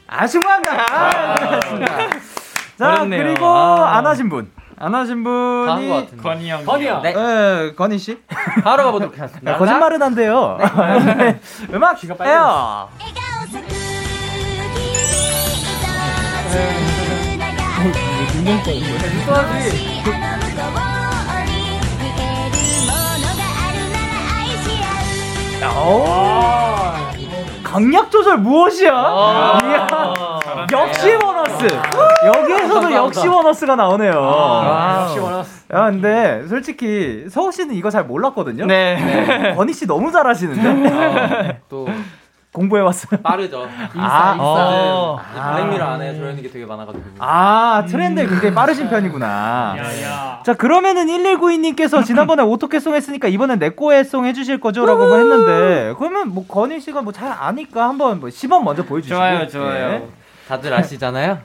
아, <laughs> 자, 어렵네요. 그리고 아. 안 하신 분. 안 하신 분이 건희 형. 건희 형. 네. 네, 건희 씨. 바로 가보도록 하겠습니다. 네, 거짓말은 안 돼요. 네. <laughs> 음악 귀가 빨려. 오. 강약 조절 무엇이야? 아~ 이야, 역시 보너스. 여기에서도 역시 보너스가 나오네요. 아~ 역시 보너스. 야, 근데 솔직히 서우 씨는 이거 잘 몰랐거든요. 네. 건희 씨 너무 잘하시는데. 아, 또 공부해 왔어요. 빠르죠. 인싸, 아, 인싸는 어. 블랙미러 안에 들어있는 게 되게 많아가지고. 아, 트렌드에 굉장히 빠르신 편이구나. 야, 야. 자, 그러면은 1192님께서 지난번에 <laughs> 오토캐송 했으니까 이번엔 내꺼에송 해주실 거죠? 라고 했는데, 그러면 뭐 건희 씨가 뭐 잘 아니까 한번 뭐 시범 먼저 보여주시고. 좋아요, 좋아요. 네. 다들 아시잖아요?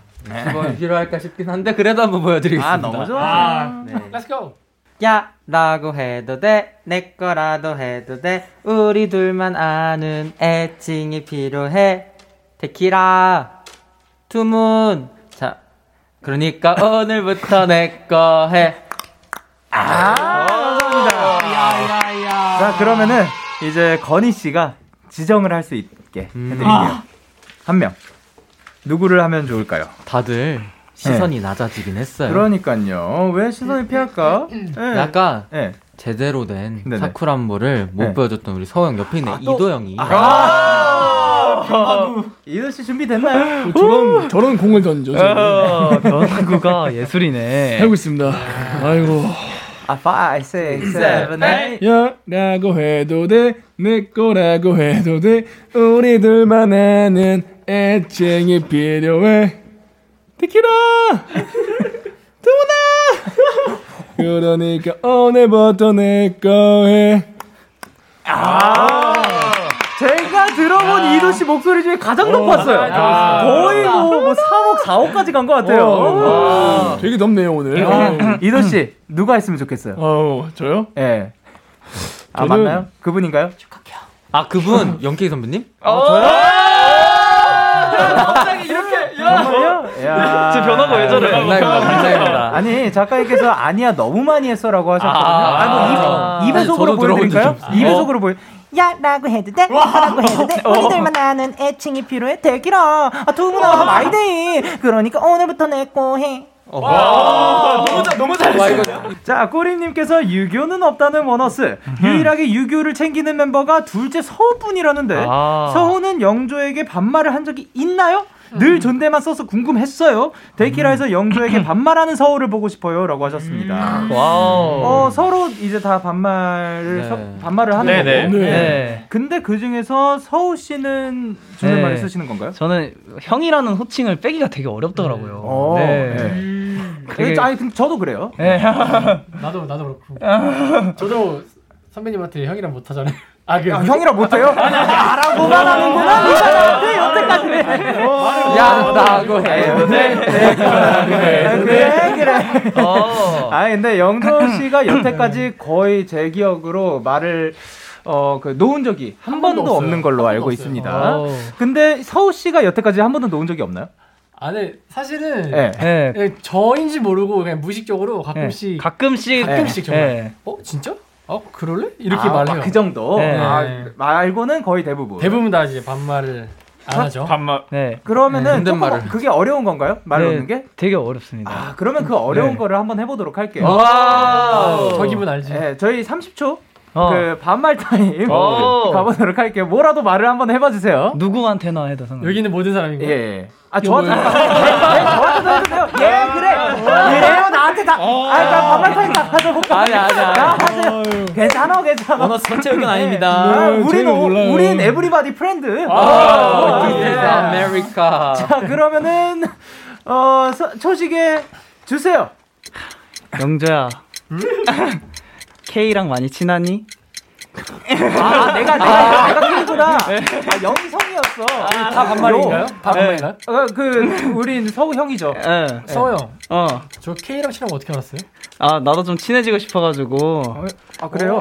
시범 필요할까 싶긴 한데, 그래도 한번 보여드리겠습니다. 아, 너무 좋아. 아, 네. Let's go. 야 라고 해도 돼 내 거라도 해도 돼 우리 둘만 아는 애칭이 필요해 데키라 투문 자 그러니까 <laughs> 오늘부터 내 거 해. 아, 감사합니다. 자, 그러면은 이제 건희 씨가 지정을 할 수 있게 해드릴게요. 음. 한 명. 누구를 하면 좋을까요? 다들 시선이 네. 낮아지긴 했어요. 그러니까요. 왜 시선을 피할까? 네. 약간 네. 제대로 된. 사쿠란보를 못 네. 보여줬던 우리 서영 옆에 있는 아, 이도영이. 아, 아~ 이도 씨 준비됐나요? 어, 저런 저런 공을 던져. 어, 변구가 예술이네. 하고 있습니다. 아이고. 아, 5, 6, 7, 8. 야, 라고 해도 돼, 내 거라고 해도 돼, 우리들만 아는 애칭이 필요해. 티키라! 두나! 그러니까 오늘부터 내 거해. 아, 제가 들어본 아~ 이도 씨 목소리 중에 가장 어, 높았어요. 아~ 거의 뭐, 뭐 3억, 4억까지 간 것 같아요. 어, 되게 높네요, 오늘. 아, <clears throat> 이도 씨, 누가 했으면 좋겠어요? 어, 저요? 예. 네. 아, 저는... 맞나요? 그분인가요? 아, 그분? <laughs> 영케이 선배님? 아, 저요? 갑자기. 제 <laughs> 변화가 왜 저래? 감사합니다. 아니 작가님께서 아니야 너무 많이 했어라고 하셨거든요. 아, 아, 뭐 입, 의 속으로 보여드릴까요? 이 배속으로 보여. 야라고 해도 돼, 라고 해도 돼. 우리들만 아는 애칭이 필요해. 데키라. 아, 두분아 마이데이. 그러니까 오늘부터 내거 해. 와, 너무 잘, 너무 잘했어요. 자, 꼬리님께서 유교는 없다는 원어스. 유일하게 유교를 챙기는 멤버가 둘째 서우뿐이라는데 아. 서우는 영조에게 반말을 한 적이 있나요? 늘 존댓말 써서 궁금했어요. 데이키라에서 영조에게 <clears throat> 반말하는 서울을 보고 싶어요라고 하셨습니다. 음. 어, 서로 이제 다 반말을 네. 서, 반말을 하는 네네. 거고. 네. 네. 근데 그 중에서 서우 씨는 존댓말을 네. 쓰시는 건가요? 저는 형이라는 호칭을 빼기가 되게 어렵더라고요. 어, 네. 음. 되게... 아니 저도 그래요. 네. 나도 나도 그렇고. <laughs> 저도 선배님한테 형이랑 못 하잖아요. 아, 그, 아, 형이랑 못해요? 야라고만 하는구나. 네, 여태까지. 야라고 해도 돼. 그래, 그래. 어. 아, 근데 영조 씨가 여태까지 거의 제 기억으로 말을 어, 그, 놓은 적이 한, 한 번도, 번도 없는 걸로 알고 없어요. 있습니다. 오. 근데 서우 씨가 여태까지 한 번도 놓은 적이 없나요? 아, 네. 사실은 네. 네. 저인지 모르고 그냥 무의식적으로 가끔씩 네. 가끔씩 가끔씩 정말 어 진짜? 어 그럴래? 이렇게 아, 말해요. 그 정도. 네. 아, 말고는 거의 대부분. 대부분 다 이제 반말을 안 하죠. 반말. 네. 그러면은 네, 말을. 그게 어려운 건가요? 말 네, 게? 되게 어렵습니다. 아, 그러면 그 어려운 네. 거를 한번 해보도록 할게요. 와, 아, 저 기분 알지? 네, 저희 30초 어. 그 반말 타임 어. <laughs> 가보도록 할게요. 뭐라도 말을 한번 해봐 주세요. 누구한테나 해도 상관. 여기는 모든 사람인가? 예. 예. 아 저한테 저한테도 해도 돼요. 예 그래. 그래요 나한테 다. 어. 아 그러니까 반말 타임 다 하죠. 아니 아니 아니. 괜찮아 괜찮아. 원어스 전체 의견 아닙니다. 아, 우리는 우린 everybody friend. 아, 아메리카. 자 그러면은 어 초시계 주세요. 영재야. <laughs> K랑 많이 친하니? 아, 내가, 내가, 아, 내가 K구나. 아, 영성이었 형이었어. 아, 다 반말인가요? 다 반말인가요? 어, 그 우린 서우 형이죠. 네. 서우 형. 어. 저 K랑 친하면 어떻게 알았어요? 아 나도 좀 친해지고 싶어가지고. 어, 아 그래요?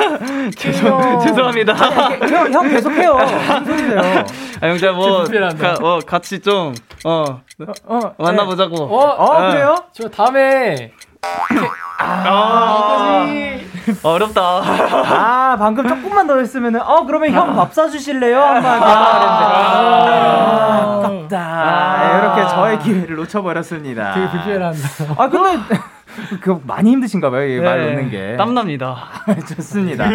<laughs> 죄송 죄송합니다. 형, 형 계속해요. <laughs> 무슨? 아 형제 뭐 가, 어, 같이 좀 어, 어, 만나보자고. 네. 어, 어, 그래요? 저 다음에 아, 어렵다. 아, 방금 조금만 더 했으면은, 어, 그러면 형 밥 사주실래요? 한번 아, 아깝다. 아, 이렇게 저의 기회를 놓쳐버렸습니다. 되게 불편한다. 아, 근데, 그 많이 힘드신가 봐요, 이말 네, 놓는 게. 땀납니다. <laughs> 좋습니다.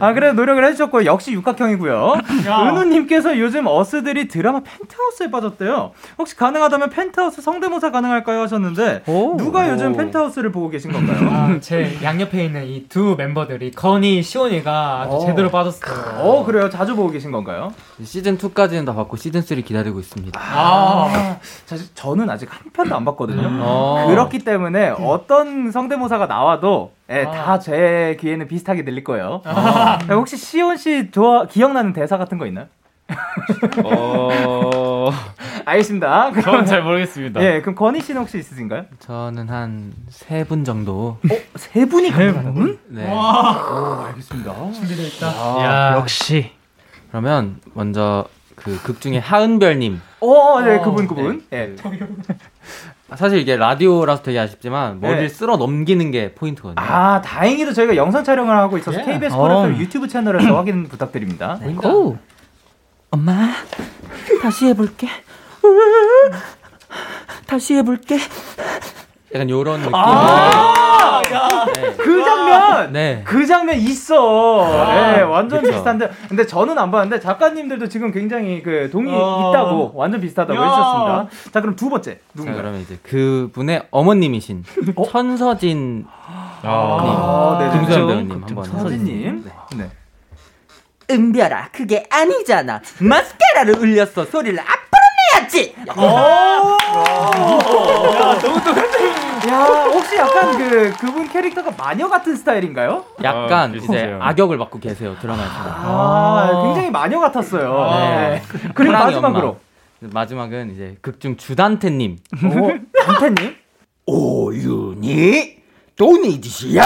아, 그래 노력을 해 주셨고, 역시 육각형이고요. 은우 님께서 요즘 어스들이 드라마 펜트하우스에 빠졌대요. 혹시 가능하다면 펜트하우스 성대모사 가능할까요? 하셨는데, 누가 요즘 펜트하우스를 보고 계신 건가요? 아, 제 양옆에 있는 이 두 멤버들이 건이, 시온이가 아주 어. 제대로 빠졌어요. 어, 그래요? 자주 보고 계신 건가요? 시즌 2까지는 다 봤고 시즌 3 기다리고 있습니다. 아, 사실 저는 아직 한 편도 안 봤거든요. 어. 그렇기 때문에 어떤 성대모사가 나와도 예, 다제 귀에는 비슷하게 들릴 거예요. 예, 혹시 시온 씨 좋아 기억나는 대사 같은 거 있나요? 어. <laughs> 알겠습니다. 저는 잘 모르겠습니다. 예, 그럼 건희 씨는 혹시 있으신가요? 저는 한 세 분 정도. 어, 세 분이 가능한 네. 오, 알겠습니다. 준비되어 있다. 야, 역시. 그러면 먼저 그 극 중에 하은별님. 어, 네, 그분 그분. 예. 사실 이게 라디오라서 되게 아쉽지만 머리를 네. 쓸어 넘기는 게 포인트거든요. 아, 다행히도 저희가 영상 촬영을 하고 있어서 예. KBS 어. 콜 FM 유튜브 채널에서 확인 부탁드립니다. 오. 엄마, 다시 해볼게. 다시 해볼게. 약간 요런 느낌. 아, 네. 그 장면! 네. 그 장면 있어. 네, 완전 그쵸. 비슷한데. 근데 저는 안 봤는데 작가님들도 지금 굉장히 그 동의 어. 있다고 완전 비슷하다고 야. 해주셨습니다. 자, 그럼 두 번째 자, 누군가요? 그러면 이제 그 분의 어머님이신 천서진 아, 네, 네. 김수현 배우님 한번 서진님. 네. 은별아, 그게 아니잖아. 마스카라를 울렸어. 소리를 앞 내야지. 야, 혹시 약간 그 그분 캐릭터가 마녀 같은 스타일인가요? 약간 어, 이제. 악역을 맡고 계세요 드라마에서. 아, 굉장히 마녀 같았어요. 네. 네. 그리고 마지막으로 엄마. 마지막은 이제 극중 주단태님. 오, 단태님. 오윤이 도니디시야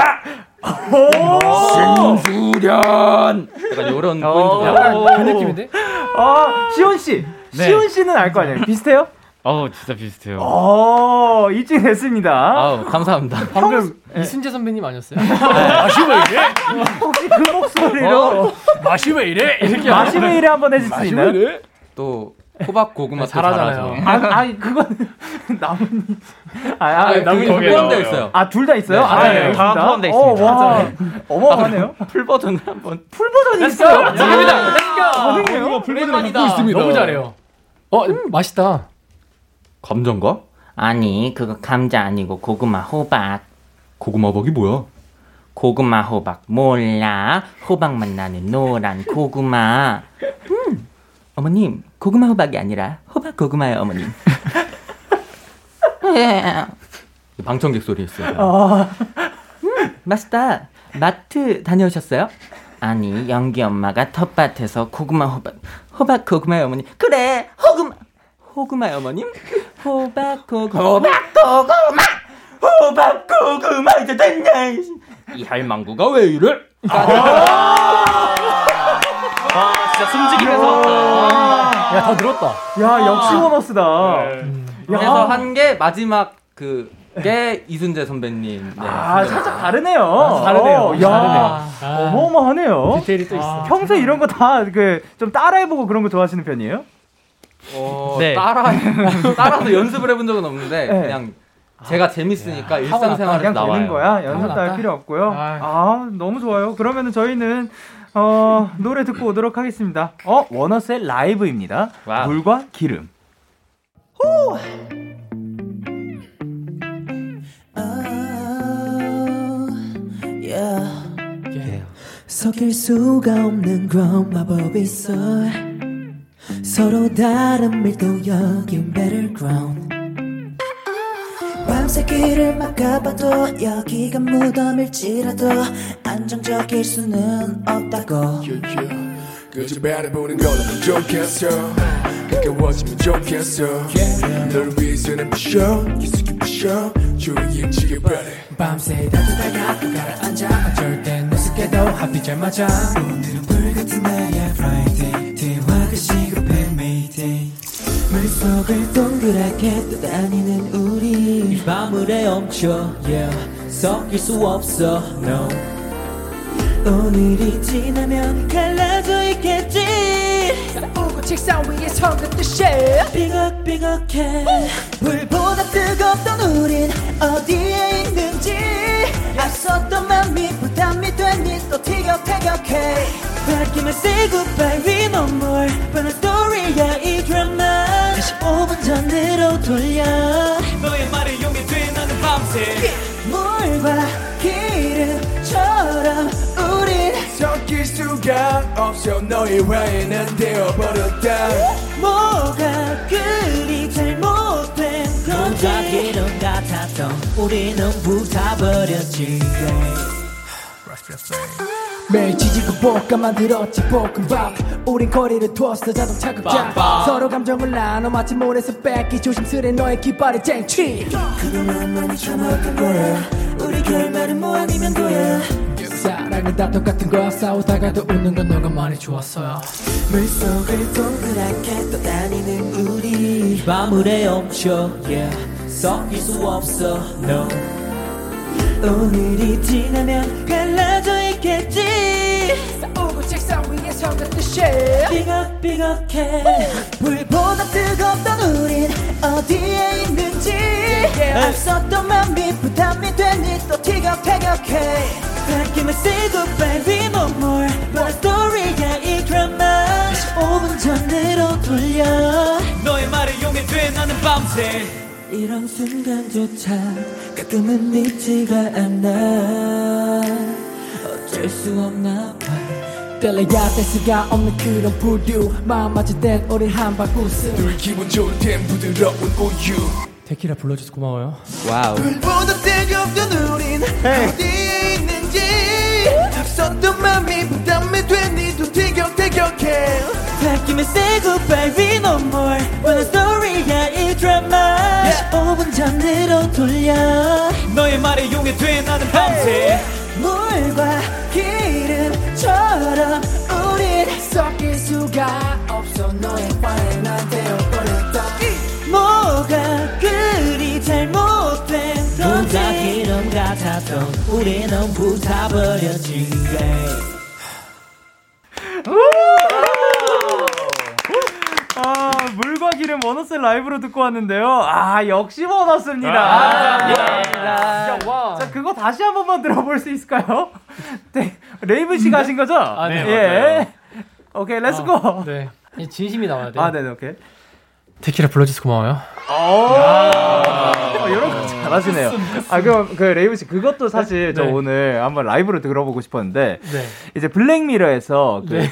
신수련. 약간 요런 포인트. 약간 그 느낌인데? 아, 시온 씨. 네. 시온 씨는 알 거 아니에요? 비슷해요? 어우 진짜 비슷해요. 어, 입증됐습니다. 아우 감사합니다. 방금 이순재 선배님 아니었어요? 마시 왜 이래? 혹시 그 목소리로 마시 왜 이래? 이렇게 마시메이를 한번 해줄 수 있나요? 이래? 또 호박 고구마 또 잘하잖아요. 아, 아니 그건 <laughs> 나뭇잎. 아, 아, 아, 나뭇잎. 나뭇잎 포함되어 있어요. 아, 둘 다 있어요? 네, 아, 네, 알겠습니다. 다 포함되어 어, 있습니다. 와, 어마어마하네요. 풀 버전을 한번. 풀 버전이 있어요. 지금이다. 가능해요? 불만을 갖고 있습니다. 너무 잘해요. 어, 맛있다. 감정가? 아니 그거 감자 아니고 고구마 호박 고구마 버기 뭐야? 고구마 호박 몰라 호박맛 나는 노란 고구마 음 어머님 고구마 호박이 아니라 호박 고구마예요 어머님 예. <laughs> 방청객 소리였어요. 아, 음, 맛있다 마트 다녀오셨어요? 아니 연기 엄마가 텃밭에서 고구마 호박 호박 고구마의 어머님 그래 호구마 호구마의 어머님 호박 고구마 호박 고구마 호박 고구마 이제 됐냐 이 할망구가 왜 이래? 아, 진짜 숨죽이면서. 야, 더 늘었다. 야, 역시 보너스다. 그래서 한 게 마지막 그 게 이순재 선배님. 네. 아, 살짝 다르네요. 다르네요. 어, 야, 다르네요. 어마어마하네요. 디테일이 또 있어. 평소에 이런 거 다 그 좀 따라해보고 그런 거 좋아하시는 편이에요? 어, 네. 따라 <laughs> 따라서 연습을 해본 적은 없는데 네. 그냥 제가 재밌으니까 일상생활에서 그냥 나와요. 되는 거야. 할 나왔다. 필요 없고요. 아이. 아, 너무 좋아요. 그러면은 저희는 어, 노래 듣고 오도록 하겠습니다. 어, 원어스의 라이브입니다. Wow. 물과 기름. 섞일 수가 없는 그런 마법이 있어. 서로 다른 밀도 여긴 battleground. 밤새 길을 막아봐도 여기가 무덤일지라도 안정적일 수는 없다고. 그저 바라보는 걸로 좋겠어 가까워지면 좋겠어. 널 위해서는 부셔 기숙이 부셔 주의치게 바래 밤새 따뜻하게 가라앉아. 어쩔 땐 느슨게도 합이 잘 맞아. 오늘은 불 같은 날이야 Friday. 대화가 시급해 Mayday. 물속을 동그랗게 떠다니는 우리. 이 밤을 헤엄쳐 yeah. 섞일 수 없어 no. 오늘이 지나면 갈라져 있겠지 책상 위에 서긋듯이. 삐걱삐걱해. 불보다 뜨겁던 우린 어디에 있는지. 앞섰던 맘이 부담이 되니 또 티격태격해. 바뀌면 say goodbye we no more But a story야 이 드라마. 다시 5분 전으로 돌려. 너의 말을 용해돼 나는 밤새. 물과 기름처럼 섞일 수가 없어. 너의 화해는 되어버렸다. 뭐가 그리 잘못된 건지. 기름 같았던 우리는 붙어버렸지. 매일 지지고 볶아 만들었지 볶음밥. 우린 거리를 두었어 자동차 극장 서로 감정을 나눠 마치 모래서 뺏기. 조심스레 너의 깃발을 쟁취. 그동안 많이 참았던 거야. 우리 결말은 뭐 아니면 도야 사랑은 다 똑같은 거야. 싸우다가도 웃는 건 너가 많이 좋았어요. 물속을 동그랗게 떠다니는 우리. 밤을 헤엄쳐 yeah. 섞일 수 없어. No 오늘이 지나면 갈라져 있겠지. 싸우고 책상 위에 서긋듯이. 삐걱삐걱해. 불보다 뜨겁던 우린 어디에 있는지. 앞섰던 맘이 부담이 되니 또 티격태격해. 바뀌면 say goodbye we no more But a story야 이 드라마. 다시 5분 전으로 돌려. 너의 말을 용해 돼 나는 밤새 이런 순간조차 가끔은 믿지가 않아. 어쩔 수 없나 봐. 떼려야 뗄 수가 없는 그런 부류. 마음 맞을 땐 우린 함박웃음. 늘 기분 좋을 땐 부드러운 우유. 데키라 불러줘서 고마워요. Wow. 불보다 뜨겁던 우린 어디에 있는지. 앞섰던 맘이 부담이 되니 또 티격태격해. 바뀌면 say goodbye we no more. 뻔한 스토리야 이 드라마 5분 전으로 돌려. 너의 말에 용해돼 나는 밤새. 물과 기름처럼 우린 섞일 수가 없어. 너의 화에 난 되어버렸다. 뭐가 그리 잘못된 건지. 뭔가 기름 같았던 우리는 붙어버렸지 물과 기름 원어스 라이브로 듣고 왔는데요. 아, 역시 원어스입니다. 아, 아, 야, 와. 자, 그거 다시 한 번만 들어볼 수 있을까요? <laughs> 네, 레이븐 씨가 하신 거죠? 아, 네, 예. 맞아요. 오케이, let's go. 아, 네. 이 진심이 나와야 돼. 아, 네, 네, 오케이. 데키라 불러줘서 고마워요. 어, 이런 거 잘하시네요. 아, 그럼 그 레이븐 씨 그것도 사실 저 네. 오늘 한번 라이브로 들어보고 싶었는데 네. 이제 블랙미러에서 그 네.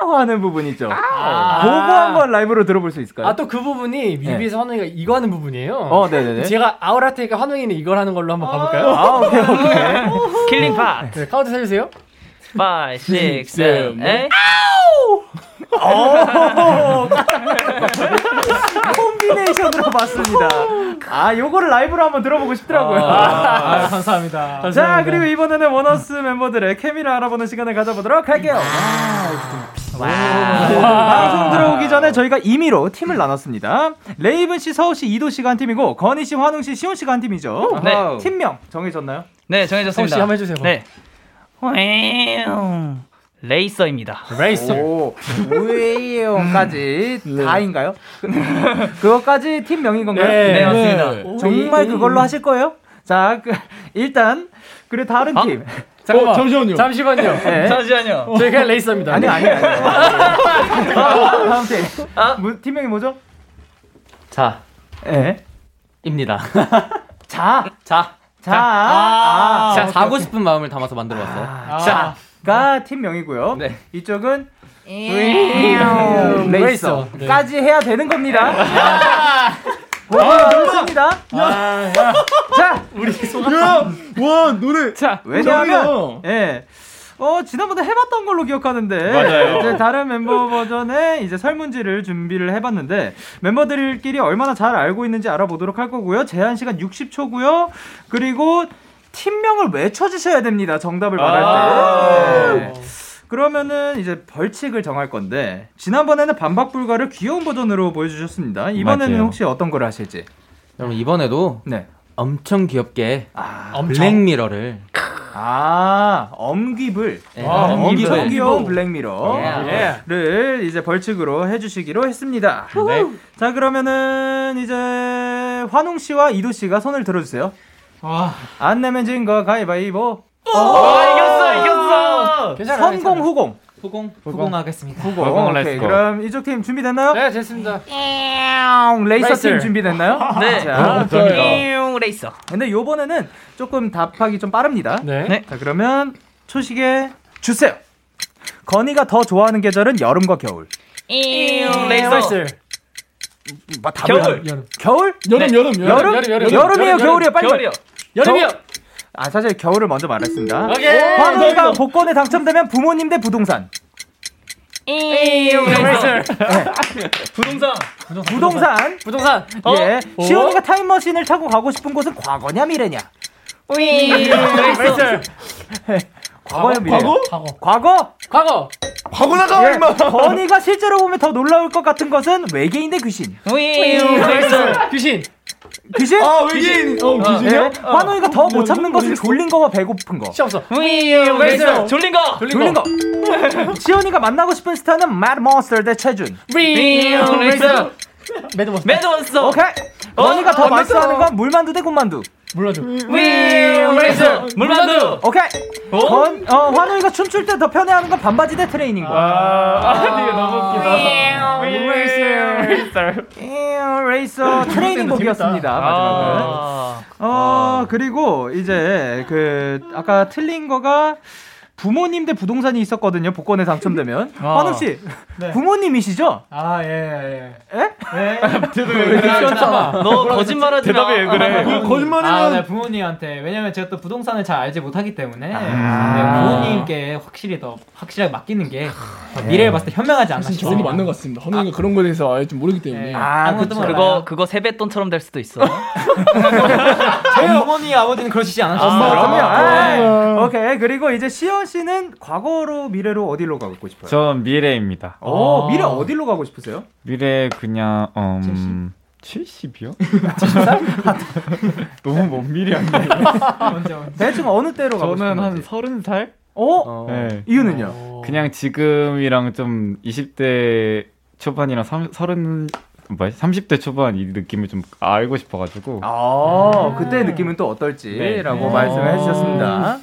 아우 하는 부분 있죠. 아. 그거 한번 라이브로 들어볼 수 있을까요? 아 또 그 부분이 뮤비에서 환웅이가 이거 하는 부분이에요. 어, 네네네. 제가 아울 할 테니까 환웅이는 이걸 하는 걸로 한번 가볼까요? 아, 오케이, 오케이. Killing 파. 네, 카운트 해주세요. 5, 6, 7, 8. 오! 콤비네이션으로 봤습니다. 아, 요거를 라이브로 한번 들어보고 싶더라고요. 아, 감사합니다. 자, 그리고 이번에는 원어스 멤버들의 케미를 알아보는 시간을 가져보도록 할게요. 방송 들어오기 전에 저희가 임의로 팀을 나눴습니다. 레이븐 씨, 서호 씨, 이도 씨가 한 팀이고 건희 씨, 환웅 씨, 시온 씨가 한 팀이죠. 네. 팀명 정해졌나요? 네, 정해졌습니다. 서호 씨 한번 해주세요. 네. 레이서입니다. 레이서. 오, 우에이용까지 다인가요? 그- <laughs> 그거까지 팀명인 건가요? 네, 네, 맞습니다. 정말 그걸로 하실 거예요? 자, 그, 일단 그리고 다른 팀. 잠깐만. 어, 잠시만요. 잠시만요. 네. 잠시만요. 저희 그냥 레이서입니다. 아니 아니 아니. 다음, 다음 팀. 뭐, 팀명이 뭐죠? 자 예. 입니다 자, 자 자, 아, 자, 오케이, 자고 싶은 마음을 담아서 만들어 봤어요 아, 자가 팀명이고요. 네. 이쪽은 레이서. 레이서까지 해야 되는 겁니다. 좋습니다. 자, 야, 와 노래. 자, 왜냐하면 예. 어, 지난번에 해봤던 걸로 기억하는데. 맞아요. 이제 다른 멤버 버전의 이제 설문지를 준비를 해봤는데, 멤버들끼리 얼마나 잘 알고 있는지 알아보도록 할 거고요. 제한 시간 60초고요. 그리고 팀명을 외쳐주셔야 됩니다. 정답을 말할 때. 네. 그러면은 이제 벌칙을 정할 건데, 지난번에는 반박 불가를 귀여운 버전으로 보여주셨습니다. 이번에는 맞아요. 혹시 어떤 걸 하실지. 여러분, 이번에도 네. 엄청 귀엽게 아, 블랙미러를 아, 엄귀불. 네. 아, 엄청 귀여운 블랙미러를 이제 벌칙으로 해주시기로 했습니다. 네. 자, 그러면은 이제 환웅 씨와 이도 씨가 손을 들어주세요. 와. 안 내면 진 거 가위바위보. 오, 오, 이겼어, 이겼어. 괜찮아, 선공 후공. 후공 후공 하겠습니다. 후공. 후공 오케이. 그럼 이쪽 팀 준비됐나요? 네, 됐습니다. 레이서 레이스. 팀 준비됐나요? 네. 자, 어, 레이서. 근데 요번에는 조금 답하기 좀 빠릅니다. 네. 네. 자, 그러면 초시계 주세요. 건이가 더 좋아하는 계절은 여름과 겨울. 레이서. 겨울. 여름. 겨울? 여름, 네. 여름, 여름, 여름, 여름, 여름, 여름이에요, 겨울이요, 빨리. 겨울이요. 여름이요. 아 사실 겨울을 먼저 말했습니다. 환호가 복권에 당첨되면 부모님 대 부동산. 네. 부동산. 부동산. 부동산. 어? 예. 어? 시온이가 타임머신을 타고 가고 싶은 곳은 과거냐 미래냐? <laughs> 과거냐 미래? 과거? 과거? 과거? 과거. 과거 나가 예. 임마. 건희가 실제로 보면 더 놀라울 것 같은 것은 외계인 대 귀신. 귀신. 귀신? 아 외계인. 어 귀신이요? 네. 환웅이가 더 못 참는 것은 졸린 거와 배고픈 거. 시험 없어. 왜 졸린 거. 졸린 거. 시온이가 <laughs> 만나고 싶은 스타는 Mad Monster 대 최준. 매드몬스터. 매드몬스터. 오케이. 건이가 더 맛있어하는 건 물만두 대 군만두. 물만두. 윈레이서 물만두. 오케이. 어? 건, 어, 환우이가 춤출 때 더 편해하는 건 반바지 대 트레이닝 거. 아, 아 이거 너무 웃기다. 윈레이서. 레이서 트레이닝 곡이었습니다. 마지막은. 아. 어, 그리고 이제 그 아까 틀린 거가 부모님 대 부동산이 있었거든요. 복권에 당첨되면. <laughs> 아. 환우 씨, 네. 부모님이시죠? 아, 예, 예. 예? 예? <laughs> 대답이 너 거짓말하지 마. 대답이 왜 그래? 그 거짓말이면 아, 네, 부모님한테 왜냐면 제가 또 부동산을 잘 알지 못하기 때문에 아. 네, 부모님께 확실히 더 확실하게 맡기는 게 미래를 봤을 때 현명하지 않나 싶습니다. 저도 맞는 것 같습니다. 헌우이가 아. 그런 거에 대해서 아예 좀 모르기 때문에. 네. 아, 그렇죠. 그거 그거 세뱃돈처럼 될 수도 있어. <laughs> 저희 어머니 아버지는 그러시지 않으셨어요. 아, 그럼요. 오케이. 그리고 이제 시연 씨는 과거로 미래로 어디로 가고 싶어요? 전 미래입니다. 오, 미래 어디로 가고 싶으세요? 미래 그냥 음 70? 이요 <laughs> 너무 먼 미래 아니에요? 대충 어느 때로 가고 저는 한 30살? 어? 어. 네. 이유는요? 그냥 지금이랑 좀 20대 초반이랑 30, 뭐 30대 초반 이 느낌을 좀 알고 싶어가지고. 아, 그때 느낌은 또 어떨지라고 네. 말씀을 해주셨습니다.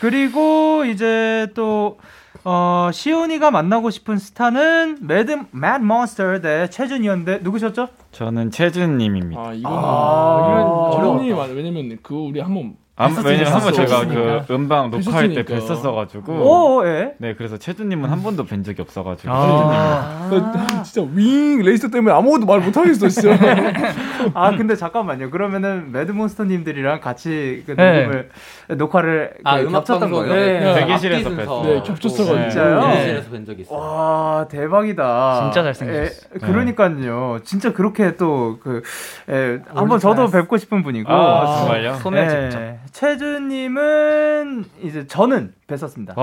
그리고 이제 또 어, 시온이가 만나고 싶은 스타는 매드 매드 몬스터 대 최준이었는데 누구셨죠? 저는 최준님입니다. 아 이건 아, 이건 어려운 아, 왜냐면 그 우리 한번 아, 왜냐면 한 번 제가 그 음방 녹화할 때 뵀었어가지고. 오, 예. 네, 그래서 최준님은 한 번도 뵌 적이 없어가지고. 아, 아~ 진짜 윙 레이서 때문에 아무것도 말 못하겠어, 진짜. <laughs> 아, 근데 잠깐만요. 그러면은 매드몬스터님들이랑 같이 그 네. 녹음을, 녹화를 아, 그 겹쳤던 거예요? 네. 네. 대기실에서 뵀어요. 네, 겹쳤어가지고. 진짜요? 대기실에서 뵌 적이 있어요. 와, 대박이다. 진짜 잘생겼어. 그러니까요. 진짜 그렇게 또 그, 에, 한번 저도 뵙고 싶은 분이고. 아, 정말요? 소매 직접. 최준님은 이제 저는 뵀었습니다.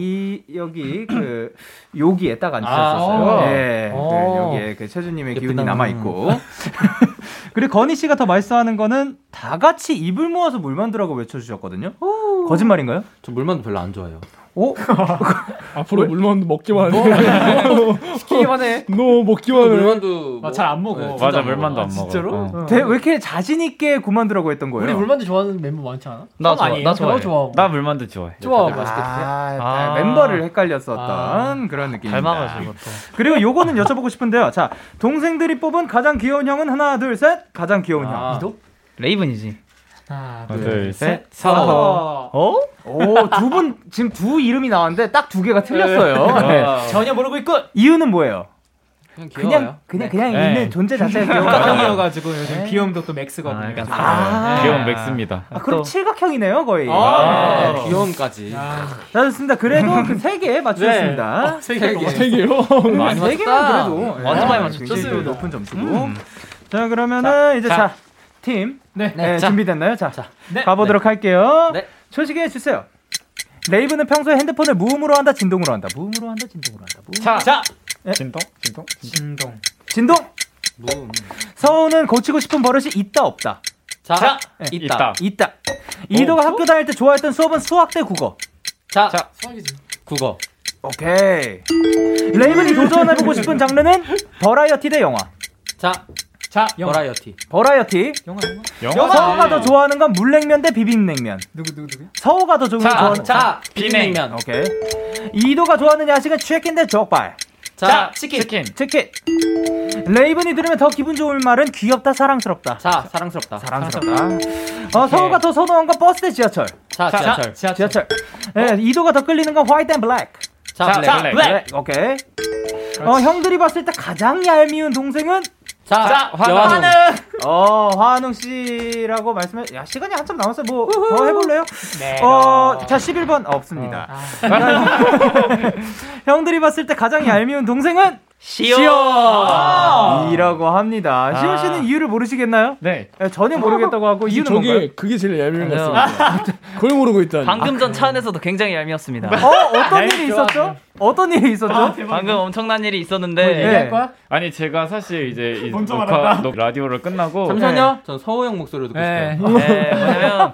이 여기 그 여기에 딱 앉으셨어요. 아~ 네, 그 여기에 그 최준님의 기운이 남아 있고. <laughs> 그리고 건희 씨가 더 맛있어하는 거는 다 같이 입을 모아서 물 만두라고 외쳐주셨거든요. 거짓말인가요? 저 물만두 별로 안 좋아해요. 오? <laughs> 앞으로 물만두 먹기만 해. <laughs> 시키기만 해. 너 먹기만 해. 물만두 아, 잘안 먹어. 네, 맞아, 물만두 안 먹어. 진짜로? 어. 대, 왜 이렇게 자신 있게 구만두라고 했던 거예요? 우리 물만두 좋아하는 멤버 많지 않아? 나 좋아. 나 좋아해. 좋아. 나 물만두 좋아해. 좋아. 맛있겠지. 아, 아, 멤버를 헷갈렸었던 아. 그런 느낌. 닮아가지고 또. 그리고 요거는 여쭤보고 싶은데요. 자, 동생들이 뽑은 가장 귀여운 형은 하나, 둘, 셋. 가장 귀여운 형. 이도? 레이븐이지. 하나, 둘, 둘 셋, 서호. 어? 오, 두 분, 지금 두 이름이 나왔는데 딱 두 개가 틀렸어요. 네. 전혀 모르고 있고. 이유는 뭐예요? 그냥 그냥 그냥 네. 있는 존재 자체가 귀여워가지고 요즘 네. 귀염도 또 max거든요. 아, 아~ 귀염 max입니다. 아, 그럼 칠각형이네요 거의. 아, 네. 귀염까지. 자 좋습니다. 그래도 그세 개 맞추셨습니다. 네. 어, 세 개. 세 개요? 많이 세 개면 그래도 완전 많이 맞췄죠. 높은 점수고. 음. 자 그러면은 자, 이제 자, 팀 네, 네, 자, 준비됐나요? 자, 자 네, 가보도록 네. 할게요. 네. 초식해 주세요. 레이브는 평소에 핸드폰을 무음으로 한다, 진동으로 한다. 무음으로 한다, 진동으로 한다. 무음. 자, 자, 네. 진동, 진동, 진동, 진동. 무음. 서우는 고치고 싶은 버릇이 있다, 없다. 자, 자 네. 있다. 있다. 있다. 이도가 학교 다닐 때 좋아했던 수업은 수학 대 국어. 자, 자, 수학이지. 국어. 오케이. 레이븐이 <laughs> 도전해보고 싶은 장르는 버라이어티 대 영화. 자, 자, 영화. 버라이어티. 버라이어티. 영화, 영화. 영화. 서호가 더 좋아하는 건 물냉면 대 비빔냉면. 누구, 누구, 누구? 서호가 더 좋아하는 자, 비빔냉면. 오케이. 이도가 좋아하는 야식은 치킨 대 족발. 자, 자, 치킨. 치킨. 치킨. 레이븐이 들으면 더 기분 좋을 말은 귀엽다, 사랑스럽다. 자, 사랑스럽다. 사랑스럽다. 어, 서호가 더 선호한 건 버스 대 지하철. 자, 지하철. 지하철. 지하철. 네, 이도가 더 끌리는 건 white and black. 자, 자, black. black. black. 오케이. 어, 형들이 봤을 때 가장 얄미운 동생은 자, 자 환웅. 어, 환웅 씨라고 말씀해. 야, 시간이 한참 남았어요. 뭐 더 해볼래요? 네. 어, 자, 11번 없습니다. 어. 아. <laughs> 형들이 봤을 때 가장 얄미운 동생은 시온! 아~ 이라고 합니다. 아~ 시온 씨는 이유를 모르시겠나요? 네. 네 전혀 모르겠다고 하고 이유는 저게, 뭔가요? 그게 제일 얄미운 것 같습니다. <laughs> 그걸 모르고 있다. 방금 전 차 안에서도 굉장히 얄미웠습니다. 어? 어떤 일이 있었죠? 어떤 일이 있었죠? 아, 방금 엄청난 일이 있었는데. 뭐 얘기할 거야? 아니 제가 사실 이제 이 녹화 라디오를 끝나고 잠시만요. 네. 전 서호 형 목소리 듣고 네. 싶어요. 네. 뭐냐면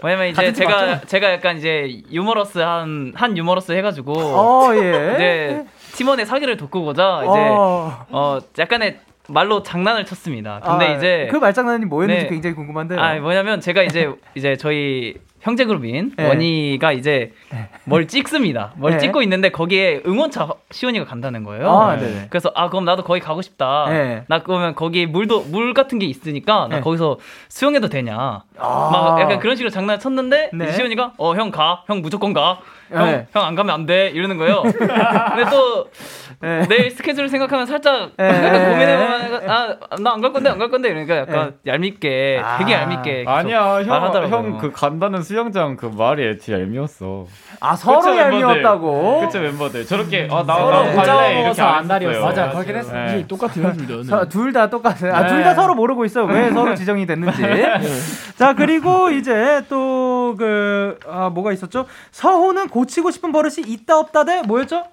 뭐냐면 이제 제가 맞죠? 제가 약간 이제 유머러스 한 한 유머러스 해가지고 어 예. 이제 팀원의 사기를 돋구고자. 이제 어, 어 약간의 말로 장난을 쳤습니다. 근데 아, 이제 그 말장난이 뭐였는지 네. 굉장히 궁금한데. 아 뭐냐면 제가 이제 이제 저희 형제 그룹인 네. 원희가 이제 네. 뭘 찍습니다. 뭘 네. 찍고 있는데 거기에 응원차 시원이가 간다는 거예요. 아, 그래서 아 그럼 나도 거기 가고 싶다. 네. 나 그러면 거기 물도 물 같은 게 있으니까 나 네. 거기서 수영해도 되냐. 아~ 막 약간 그런 식으로 장난을 쳤는데 네. 시원이가 어 형 가, 형 무조건 가. 형, 형 안 가면 안 돼. 이러는 거예요. <laughs> 근데 또 네. 내일 스케줄 생각하면 살짝 네. <laughs> 약간 고민해보면 아, 나 안 갈 건데 안 갈 건데 이러니까 약간 네. 얄밉게 아. 되게 얄밉게 아니야 형, 형그 간다는 수영장 그 말이 애티 얄미웠어. 아 서로 얄미웠다고? 그쵸 멤버들 저렇게 아 나, 나도 갈래 이렇게 안달이었어. 맞아 그렇긴 했어. 네. 똑같아요 둘다 똑같아요. 아, 둘 다 서로 모르고 있어 왜 서로 지정이 됐는지. <laughs> 자 그리고 이제 또 그 아, 뭐가 있었죠? 서호는 고치고 싶은 버릇이 있다 없다 대 뭐였죠?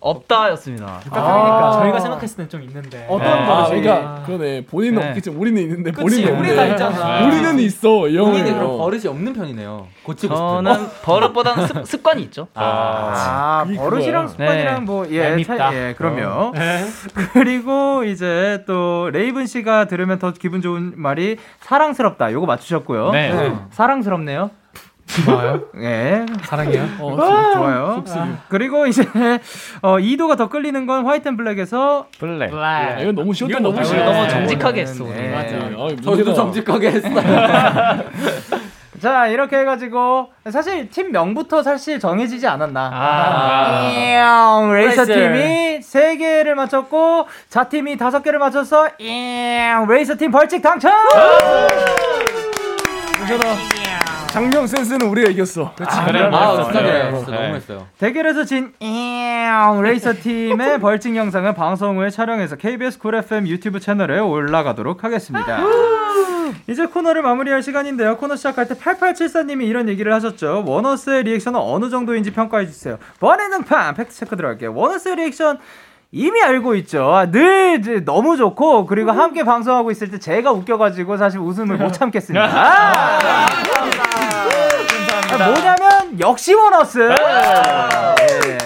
없다였습니다. 그러니까 아~ 저희가 생각했을 땐 좀 있는데 어떤 네. 거? 아, 그러니까 그러네 본인은 네. 없겠지 우리는 있는데 그치, 본인은 우리가 있잖아. 우리는 있어. 본인은 그럼 버릇이 없는 편이네요. 고치고 저는 싶은. 버릇보다는 습, <laughs> 관이 있죠. 아, 아 버릇이랑 습관이랑 네. 뭐예 예, 그럼요. 어. 네. <laughs> 그리고 이제 또 레이븐 씨가 들으면 더 기분 좋은 말이 사랑스럽다. 요거 맞추셨고요. 네. 사랑스럽네요. 좋아요. 예. 사랑해요. 어, 아, 좋아요. 아, 그리고 이제 어, 이도가 더 끌리는 건 white and black에서 black. black. 아, 이건 너무 쉬웠던 거 너무, 너무 정직하게 했어. 네. 맞아요. 저도 정직하게 했어. <laughs> 자 이렇게 해가지고 사실 팀 명부터 사실 정해지지 않았나. 아, 아~ 레이서 팀이 세 개를 맞췄고 자 팀이 다섯 개를 맞춰서 레이서 팀 벌칙 당첨. 괜찮아. 장명 센스는 우리가 이겼어. 그렇지. 아, 그래, 아. 네. 너무 했어요. 대결에서 진 레이서 팀의 <laughs> 벌칙 영상은 방송 후에 촬영해서 KBS 쿨 FM 유튜브 채널에 올라가도록 하겠습니다. <laughs> 이제 코너를 마무리할 시간인데요. 코너 시작할 때 8874님이 이런 얘기를 하셨죠. 원어스의 리액션은 어느 정도인지 평가해 주세요. 원의 능판 팩트 체크 들어갈게요. 원어스의 리액션 이미 알고 있죠. 늘 너무 좋고 그리고 함께 방송하고 있을 때 제가 웃겨가지고 사실 웃음을 못 참겠습니다. 아, 감사합니다. 뭐냐면 역시 보너스. 네.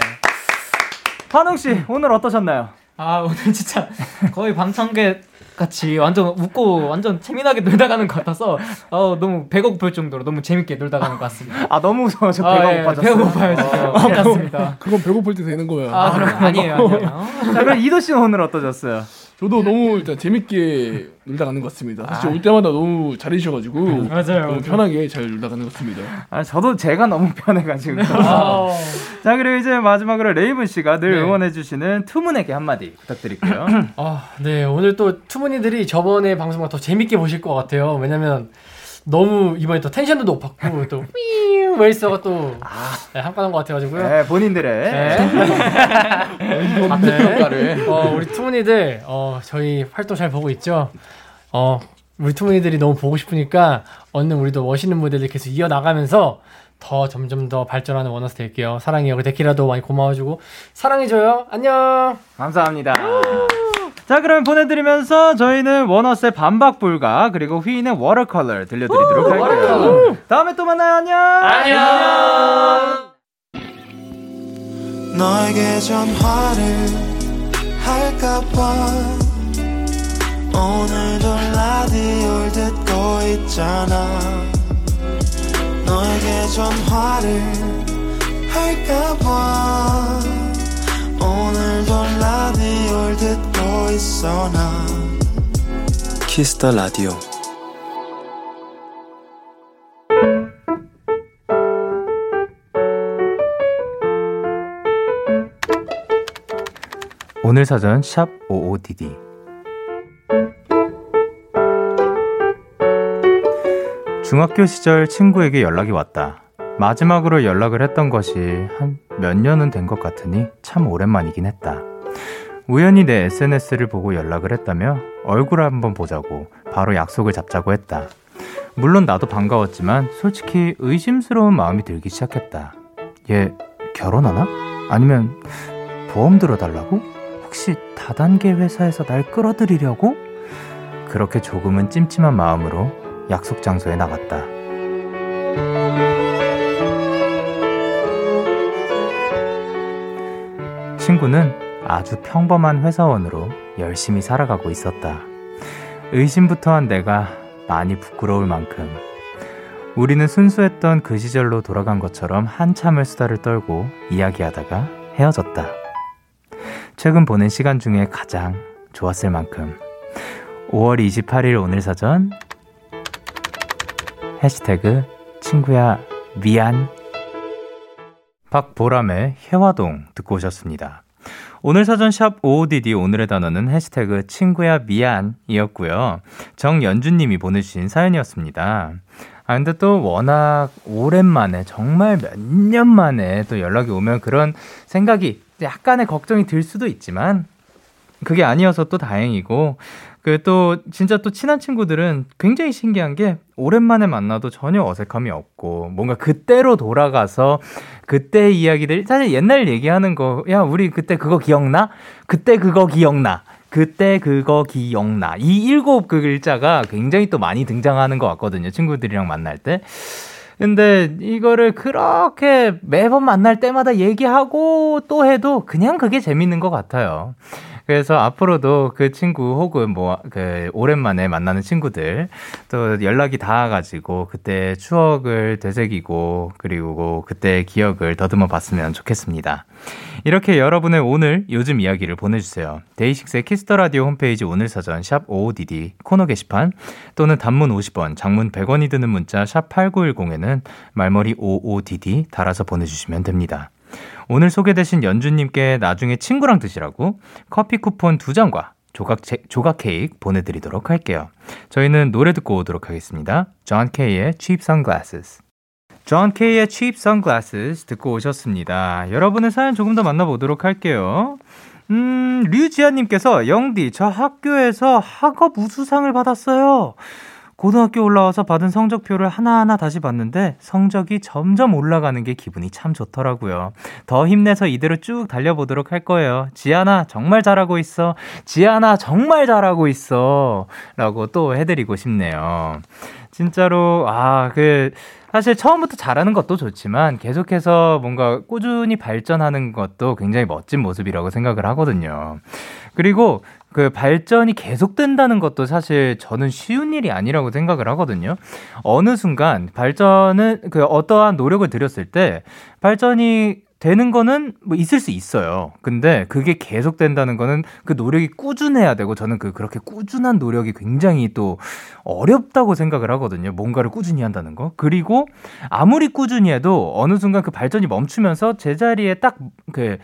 환웅 씨 오늘 어떠셨나요? 아 오늘 진짜 거의 방청객 같이 완전 웃고 완전 재미나게 놀다 가는 것 같아서 어, 너무 배가 고플 정도로 너무 재밌게 놀다 가는 것 같습니다. 아 너무 무서워서 배가 아, 고파졌어요. 배가 고파요 지금. 아, 괜찮습니다. 그건 배고플 때 되는 거예요. 아, 그럼 아니에요. 아니에요. 자 그럼 이도 씨 오늘 어떠셨어요? 저도 너무 일단 재밌게 놀다 가는 것 같습니다. 사실 아. 올 때마다 너무 잘해주셔가지고 맞아요. 너무 편하게 잘 놀다 가는 것 같습니다. 아 저도 제가 너무 편해가지고. 아. 자 그리고 이제 마지막으로 레이븐 씨가 늘 네. 응원해주시는 투문에게 한마디 부탁드릴게요. <clears throat> 아 네 오늘 또 투문이들이 저번에 방송과 더 재밌게 보실 것 같아요. 왜냐면 너무 이번에 또 텐션도 높았고 <laughs> 또 웨이스가 또 아, 네, 한가한 것 같아가지고요. 네, 본인들의 네. <laughs> 네. 어, 우리 투문이들 어, 저희 활동 잘 보고 있죠. 어, 우리 투문이들이 너무 보고 싶으니까 얼른 우리도 멋있는 무대들 계속 이어 나가면서 더 점점 더 발전하는 원어스 될게요. 사랑해요. 우리 데키라도 많이 고마워주고 사랑해줘요. 안녕. 감사합니다. 자, 그러면 보내드리면서 저희는 원어스의 반박불가 그리고 휘인의 Water Color 들려드리도록 할게요. 다음에 또 만나요. 안녕. 안녕. 너에게 전화를 할까봐 오늘도 라디오를 듣고 있잖아 너에게 전화를 할까봐 오늘도 라디오를 듣고 키스터 라디오 오늘 사전 샵 55DD 중학교 시절 친구에게 연락이 왔다. 마지막으로 연락을 했던 것이 한 몇 년은 된 것 같으니 참 오랜만이긴 했다. 우연히 내 SNS를 보고 연락을 했다며 얼굴 한번 보자고 바로 약속을 잡자고 했다. 물론 나도 반가웠지만 솔직히 의심스러운 마음이 들기 시작했다. 얘 결혼하나? 아니면 보험 들어달라고? 혹시 다단계 회사에서 날 끌어들이려고? 그렇게 조금은 찜찜한 마음으로 약속 장소에 나갔다. 친구는 아주 평범한 회사원으로 열심히 살아가고 있었다. 의심부터 한 내가 많이 부끄러울 만큼 우리는 순수했던 그 시절로 돌아간 것처럼 한참을 수다를 떨고 이야기하다가 헤어졌다. 최근 보낸 시간 중에 가장 좋았을 만큼 5월 28일 오늘 사전 해시태그 친구야 미안 박보람의 해화동 듣고 오셨습니다. 오늘 사전 샵 OODD 오늘의 단어는 해시태그 친구야 미안이었고요. 정연주님이 보내주신 사연이었습니다. 아, 근데 또 워낙 오랜만에, 정말 몇 년 만에 또 연락이 오면 그런 생각이 약간의 걱정이 들 수도 있지만, 그게 아니어서 또 다행이고, 그 또 진짜 또 친한 친구들은 굉장히 신기한 게 오랜만에 만나도 전혀 어색함이 없고 뭔가 그때로 돌아가서 그때 이야기들 사실 옛날 얘기하는 거 야 우리 그때 그거 기억나? 그때 그거 기억나? 그때 그거 기억나. 이 일곱 그 글자가 굉장히 또 많이 등장하는 것 같거든요. 친구들이랑 만날 때. 근데 이거를 그렇게 매번 만날 때마다 얘기하고 또 해도 그냥 그게 재밌는 것 같아요. 그래서 앞으로도 그 친구 혹은 뭐 그 오랜만에 만나는 친구들 또 연락이 닿아가지고 그때 추억을 되새기고 그리고 그때 기억을 더듬어 봤으면 좋겠습니다. 이렇게 여러분의 오늘 요즘 이야기를 보내주세요. 데이식스의 키스 더 라디오 홈페이지 오늘 사연 샵 55DD 코너 게시판 또는 단문 50원, 장문 100원이 드는 문자 샵 8910에는 말머리 55DD 달아서 보내주시면 됩니다. 오늘 소개되신 연주님께 나중에 친구랑 드시라고 커피 쿠폰 두 장과 조각, 제, 조각 케이크 보내드리도록 할게요. 저희는 노래 듣고 오도록 하겠습니다. John K의 Cheap Sunglasses. John K의 Cheap Sunglasses 듣고 오셨습니다. 여러분의 사연 조금 더 만나보도록 할게요. 음, 류지아님께서 영디, 저 학교에서 학업 우수상을 받았어요. 고등학교 올라와서 받은 성적표를 하나하나 다시 봤는데 성적이 점점 올라가는 게 기분이 참 좋더라고요. 더 힘내서 이대로 쭉 달려보도록 할 거예요. 지아나 정말 잘하고 있어. 지아나 정말 잘하고 있어. 라고 또 해드리고 싶네요. 진짜로 아 그 사실 처음부터 잘하는 것도 좋지만 계속해서 뭔가 꾸준히 발전하는 것도 굉장히 멋진 모습이라고 생각을 하거든요. 그리고 그 발전이 계속된다는 것도 사실 저는 쉬운 일이 아니라고 생각을 하거든요. 어느 순간 발전은 그 어떠한 노력을 들였을 때 발전이 되는 거는 뭐 있을 수 있어요. 근데 그게 계속 된다는 거는 그 노력이 꾸준해야 되고 저는 그 그렇게 꾸준한 노력이 굉장히 또 어렵다고 생각을 하거든요. 뭔가를 꾸준히 한다는 거. 그리고 아무리 꾸준히 해도 어느 순간 그 발전이 멈추면서 제자리에 딱 그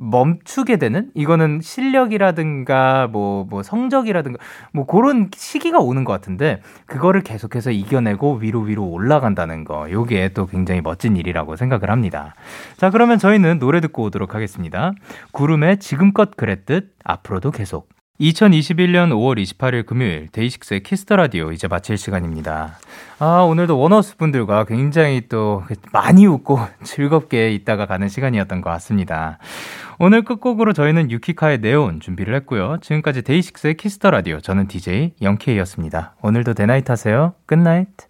멈추게 되는 이거는 실력이라든가 뭐, 뭐 성적이라든가 뭐 그런 시기가 오는 것 같은데 그거를 계속해서 이겨내고 위로 위로 올라간다는 거 요게 또 굉장히 멋진 일이라고 생각을 합니다. 자 그러면 저희는 노래 듣고 오도록 하겠습니다. 구름의 지금껏 그랬듯 앞으로도 계속 2021년 5월 28일 금요일 데이식스의 Kiss the Radio 이제 마칠 시간입니다. 아, 오늘도 원어스 분들과 굉장히 또 많이 웃고 <laughs> 즐겁게 있다가 가는 시간이었던 것 같습니다. 오늘 끝곡으로 저희는 유키카의 네온 준비를 했고요. 지금까지 데이식스의 Kiss the Radio 저는 DJ 영케이였습니다. 오늘도 Day night 하세요. Good night.